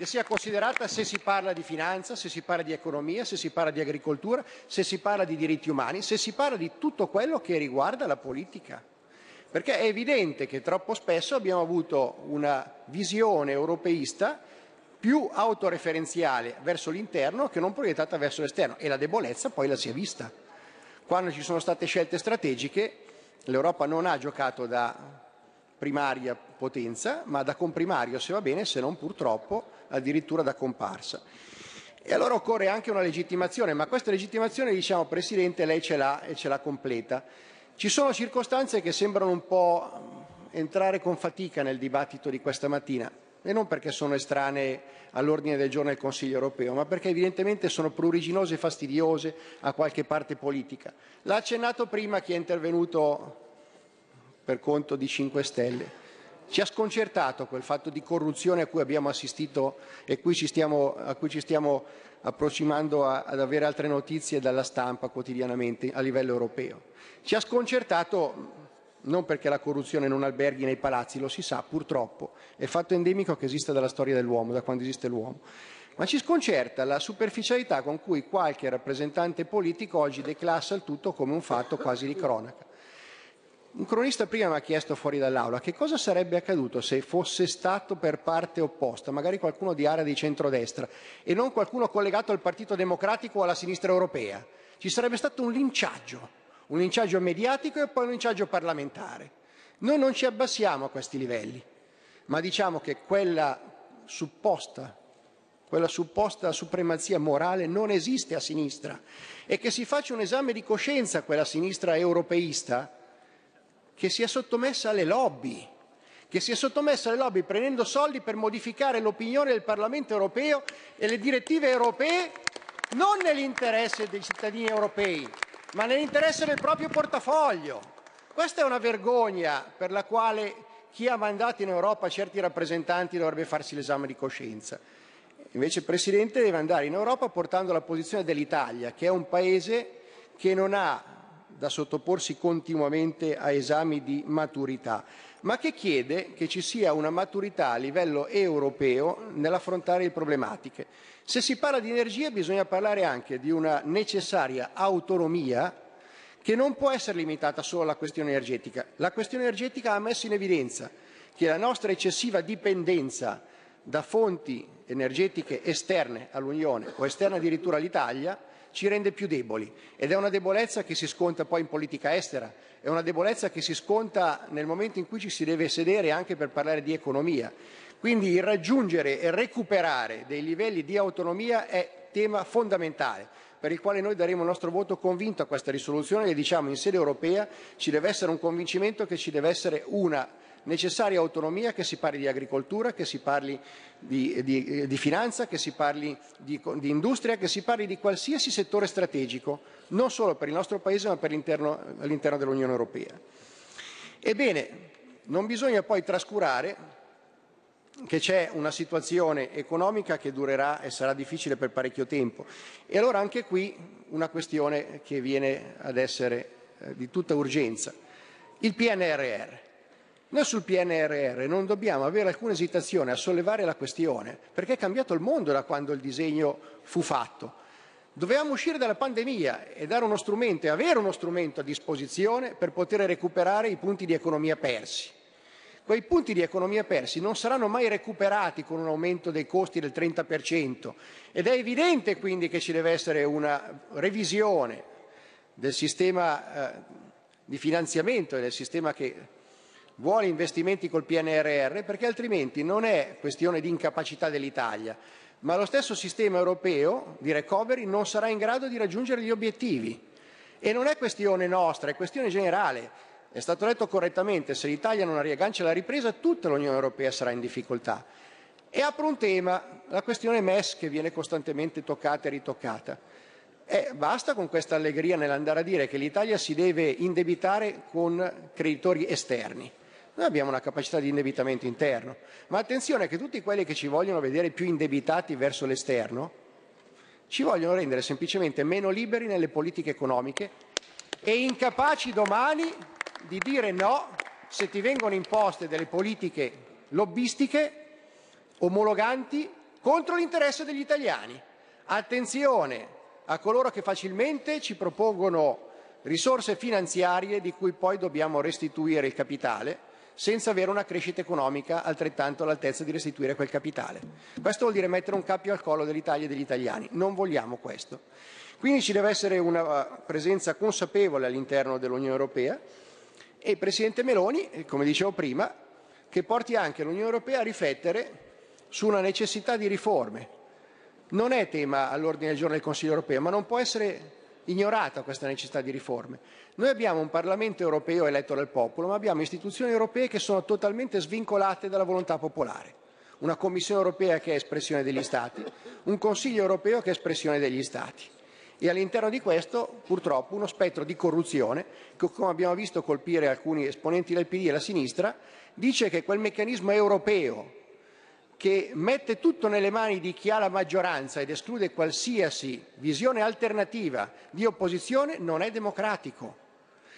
che sia considerata se si parla di finanza, se si parla di economia, se si parla di agricoltura, se si parla di diritti umani, se si parla di tutto quello che riguarda la politica. Perché è evidente che troppo spesso abbiamo avuto una visione europeista più autoreferenziale verso l'interno che non proiettata verso l'esterno e la debolezza poi la si è vista. Quando ci sono state scelte strategiche l'Europa non ha giocato da primaria potenza, ma da comprimario se va bene, se non purtroppo addirittura da comparsa. E allora occorre anche una legittimazione, ma questa legittimazione, diciamo, Presidente, lei ce l'ha e ce l'ha completa. Ci sono circostanze che sembrano un po' entrare con fatica nel dibattito di questa mattina, e non perché sono estranee all'ordine del giorno del Consiglio europeo, ma perché evidentemente sono pruriginose e fastidiose a qualche parte politica. L'ha accennato prima chi è intervenuto per conto di 5 Stelle. Ci ha sconcertato quel fatto di corruzione a cui abbiamo assistito e cui stiamo, a cui ci stiamo approssimando a, ad avere altre notizie dalla stampa quotidianamente a livello europeo. Ci ha sconcertato non perché la corruzione non alberghi nei palazzi, lo si sa purtroppo, è fatto endemico che esiste dalla storia dell'uomo, da quando esiste l'uomo. Ma ci sconcerta la superficialità con cui qualche rappresentante politico oggi declassa il tutto come un fatto quasi di cronaca. Un cronista prima mi ha chiesto fuori dall'aula che cosa sarebbe accaduto se fosse stato per parte opposta, magari qualcuno di area di centrodestra e non qualcuno collegato al Partito Democratico o alla sinistra europea. Ci sarebbe stato un linciaggio, un linciaggio mediatico e poi un linciaggio parlamentare. Noi non ci abbassiamo a questi livelli, ma diciamo che quella supposta, quella supposta supremazia morale non esiste a sinistra e che si faccia un esame di coscienza quella sinistra europeista che si è sottomessa alle lobby, che si è sottomessa alle lobby prendendo soldi per modificare l'opinione del Parlamento europeo e le direttive europee non nell'interesse dei cittadini europei, ma nell'interesse del proprio portafoglio. Questa è una vergogna per la quale chi ha mandato in Europa certi rappresentanti dovrebbe farsi l'esame di coscienza. Invece il Presidente deve andare in Europa portando la posizione dell'Italia, che è un Paese che non ha da sottoporsi continuamente a esami di maturità, ma che chiede che ci sia una maturità a livello europeo nell'affrontare le problematiche. Se si parla di energia bisogna parlare anche di una necessaria autonomia che non può essere limitata solo alla questione energetica. La questione energetica ha messo in evidenza che la nostra eccessiva dipendenza da fonti energetiche esterne all'Unione o esterne addirittura all'Italia ci rende più deboli ed è una debolezza che si sconta poi in politica estera, è una debolezza che si sconta nel momento in cui ci si deve sedere anche per parlare di economia. Quindi il raggiungere e recuperare dei livelli di autonomia è tema fondamentale per il quale noi daremo il nostro voto convinto a questa risoluzione e diciamo in sede europea ci deve essere un convincimento che ci deve essere una necessaria autonomia, che si parli di agricoltura, che si parli di, di, di finanza, che si parli di, di, industria, che si parli di qualsiasi settore strategico, non solo per il nostro Paese ma per all'interno, dell'Unione Europea. Ebbene, non bisogna poi trascurare che c'è una situazione economica che durerà e sarà difficile per parecchio tempo. E allora anche qui una questione che viene ad essere eh, di tutta urgenza. Il PNRR. Noi sul PNRR non dobbiamo avere alcuna esitazione a sollevare la questione, perché è cambiato il mondo da quando il disegno fu fatto. Dovevamo uscire dalla pandemia e dare uno strumento e avere uno strumento a disposizione per poter recuperare i punti di economia persi. Quei punti di economia persi non saranno mai recuperati con un aumento dei costi del 30% ed è evidente quindi che ci deve essere una revisione del sistema eh, di finanziamento e del sistema che vuole investimenti col PNRR perché altrimenti non è questione di incapacità dell'Italia, ma lo stesso sistema europeo di recovery non sarà in grado di raggiungere gli obiettivi. E non è questione nostra, è questione generale. È stato detto correttamente, se l'Italia non riaggancia la ripresa tutta l'Unione Europea sarà in difficoltà. E apro un tema, la questione MES che viene costantemente toccata e ritoccata. Eh, basta con questa allegria nell'andare a dire che l'Italia si deve indebitare con creditori esterni. Noi abbiamo una capacità di indebitamento interno, ma attenzione che tutti quelli che ci vogliono vedere più indebitati verso l'esterno ci vogliono rendere semplicemente meno liberi nelle politiche economiche e incapaci domani di dire no se ti vengono imposte delle politiche lobbistiche omologanti contro l'interesse degli italiani. Attenzione a coloro che facilmente ci propongono risorse finanziarie di cui poi dobbiamo restituire il capitale senza avere una crescita economica altrettanto all'altezza di restituire quel capitale. Questo vuol dire mettere un cappio al collo dell'Italia e degli italiani. Non vogliamo questo. Quindi ci deve essere una uh, presenza consapevole all'interno dell'Unione Europea e il Presidente Meloni, eh, come dicevo prima, che porti anche l'Unione Europea a riflettere su una necessità di riforme. Non è tema all'ordine del giorno del Consiglio europeo, ma non può essere ignorata questa necessità di riforme. Noi abbiamo un Parlamento europeo eletto dal popolo, ma abbiamo istituzioni europee che sono totalmente svincolate dalla volontà popolare. Una Commissione europea che è espressione degli Stati, un Consiglio europeo che è espressione degli Stati. E all'interno di questo, purtroppo, uno spettro di corruzione, che come abbiamo visto colpire alcuni esponenti del PD e la sinistra, dice che quel meccanismo europeo che mette tutto nelle mani di chi ha la maggioranza ed esclude qualsiasi visione alternativa di opposizione non è democratico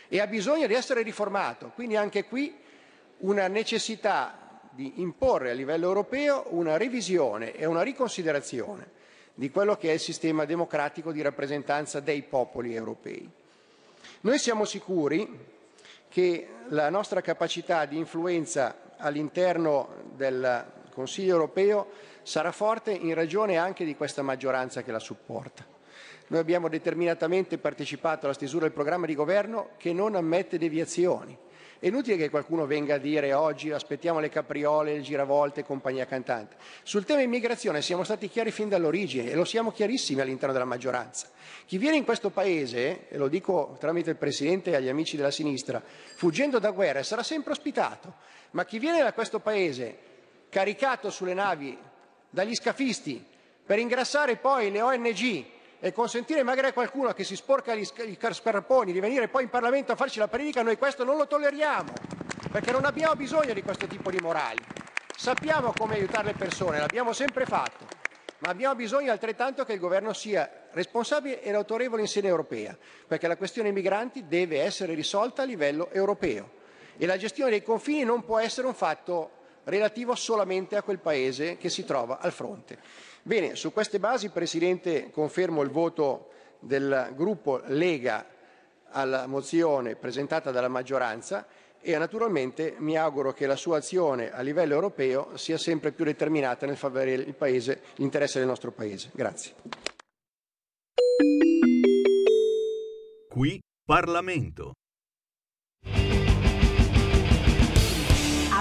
e ha bisogno di essere riformato. Quindi anche qui una necessità di imporre a livello europeo una revisione e una riconsiderazione di quello che è il sistema democratico di rappresentanza dei popoli europei. Noi siamo sicuri che la nostra capacità di influenza all'interno del Consiglio europeo sarà forte in ragione anche di questa maggioranza che la supporta. Noi abbiamo determinatamente partecipato alla stesura del programma di governo che non ammette deviazioni. È inutile che qualcuno venga a dire oggi aspettiamo le capriole, il giravolte e compagnia cantante. Sul tema immigrazione siamo stati chiari fin dall'origine e lo siamo chiarissimi all'interno della maggioranza. Chi viene in questo Paese, e lo dico tramite il Presidente e agli amici della sinistra, fuggendo da guerra sarà sempre ospitato, ma chi viene da questo Paese caricato sulle navi dagli scafisti per ingrassare poi le ONG e consentire magari a qualcuno che si sporca gli scarponi di venire poi in Parlamento a farci la predica, noi questo non lo tolleriamo, perché non abbiamo bisogno di questo tipo di morali. Sappiamo come aiutare le persone, l'abbiamo sempre fatto, ma abbiamo bisogno altrettanto che il governo sia responsabile ed autorevole in sede europea, perché la questione migranti deve essere risolta a livello europeo e la gestione dei confini non può essere un fatto relativo solamente a quel Paese che si trova al fronte. Bene, su queste basi, Presidente, confermo il voto del gruppo Lega alla mozione presentata dalla maggioranza e naturalmente mi auguro che la sua azione a livello europeo sia sempre più determinata nel favorire l'interesse del nostro Paese. Grazie. Qui Parlamento.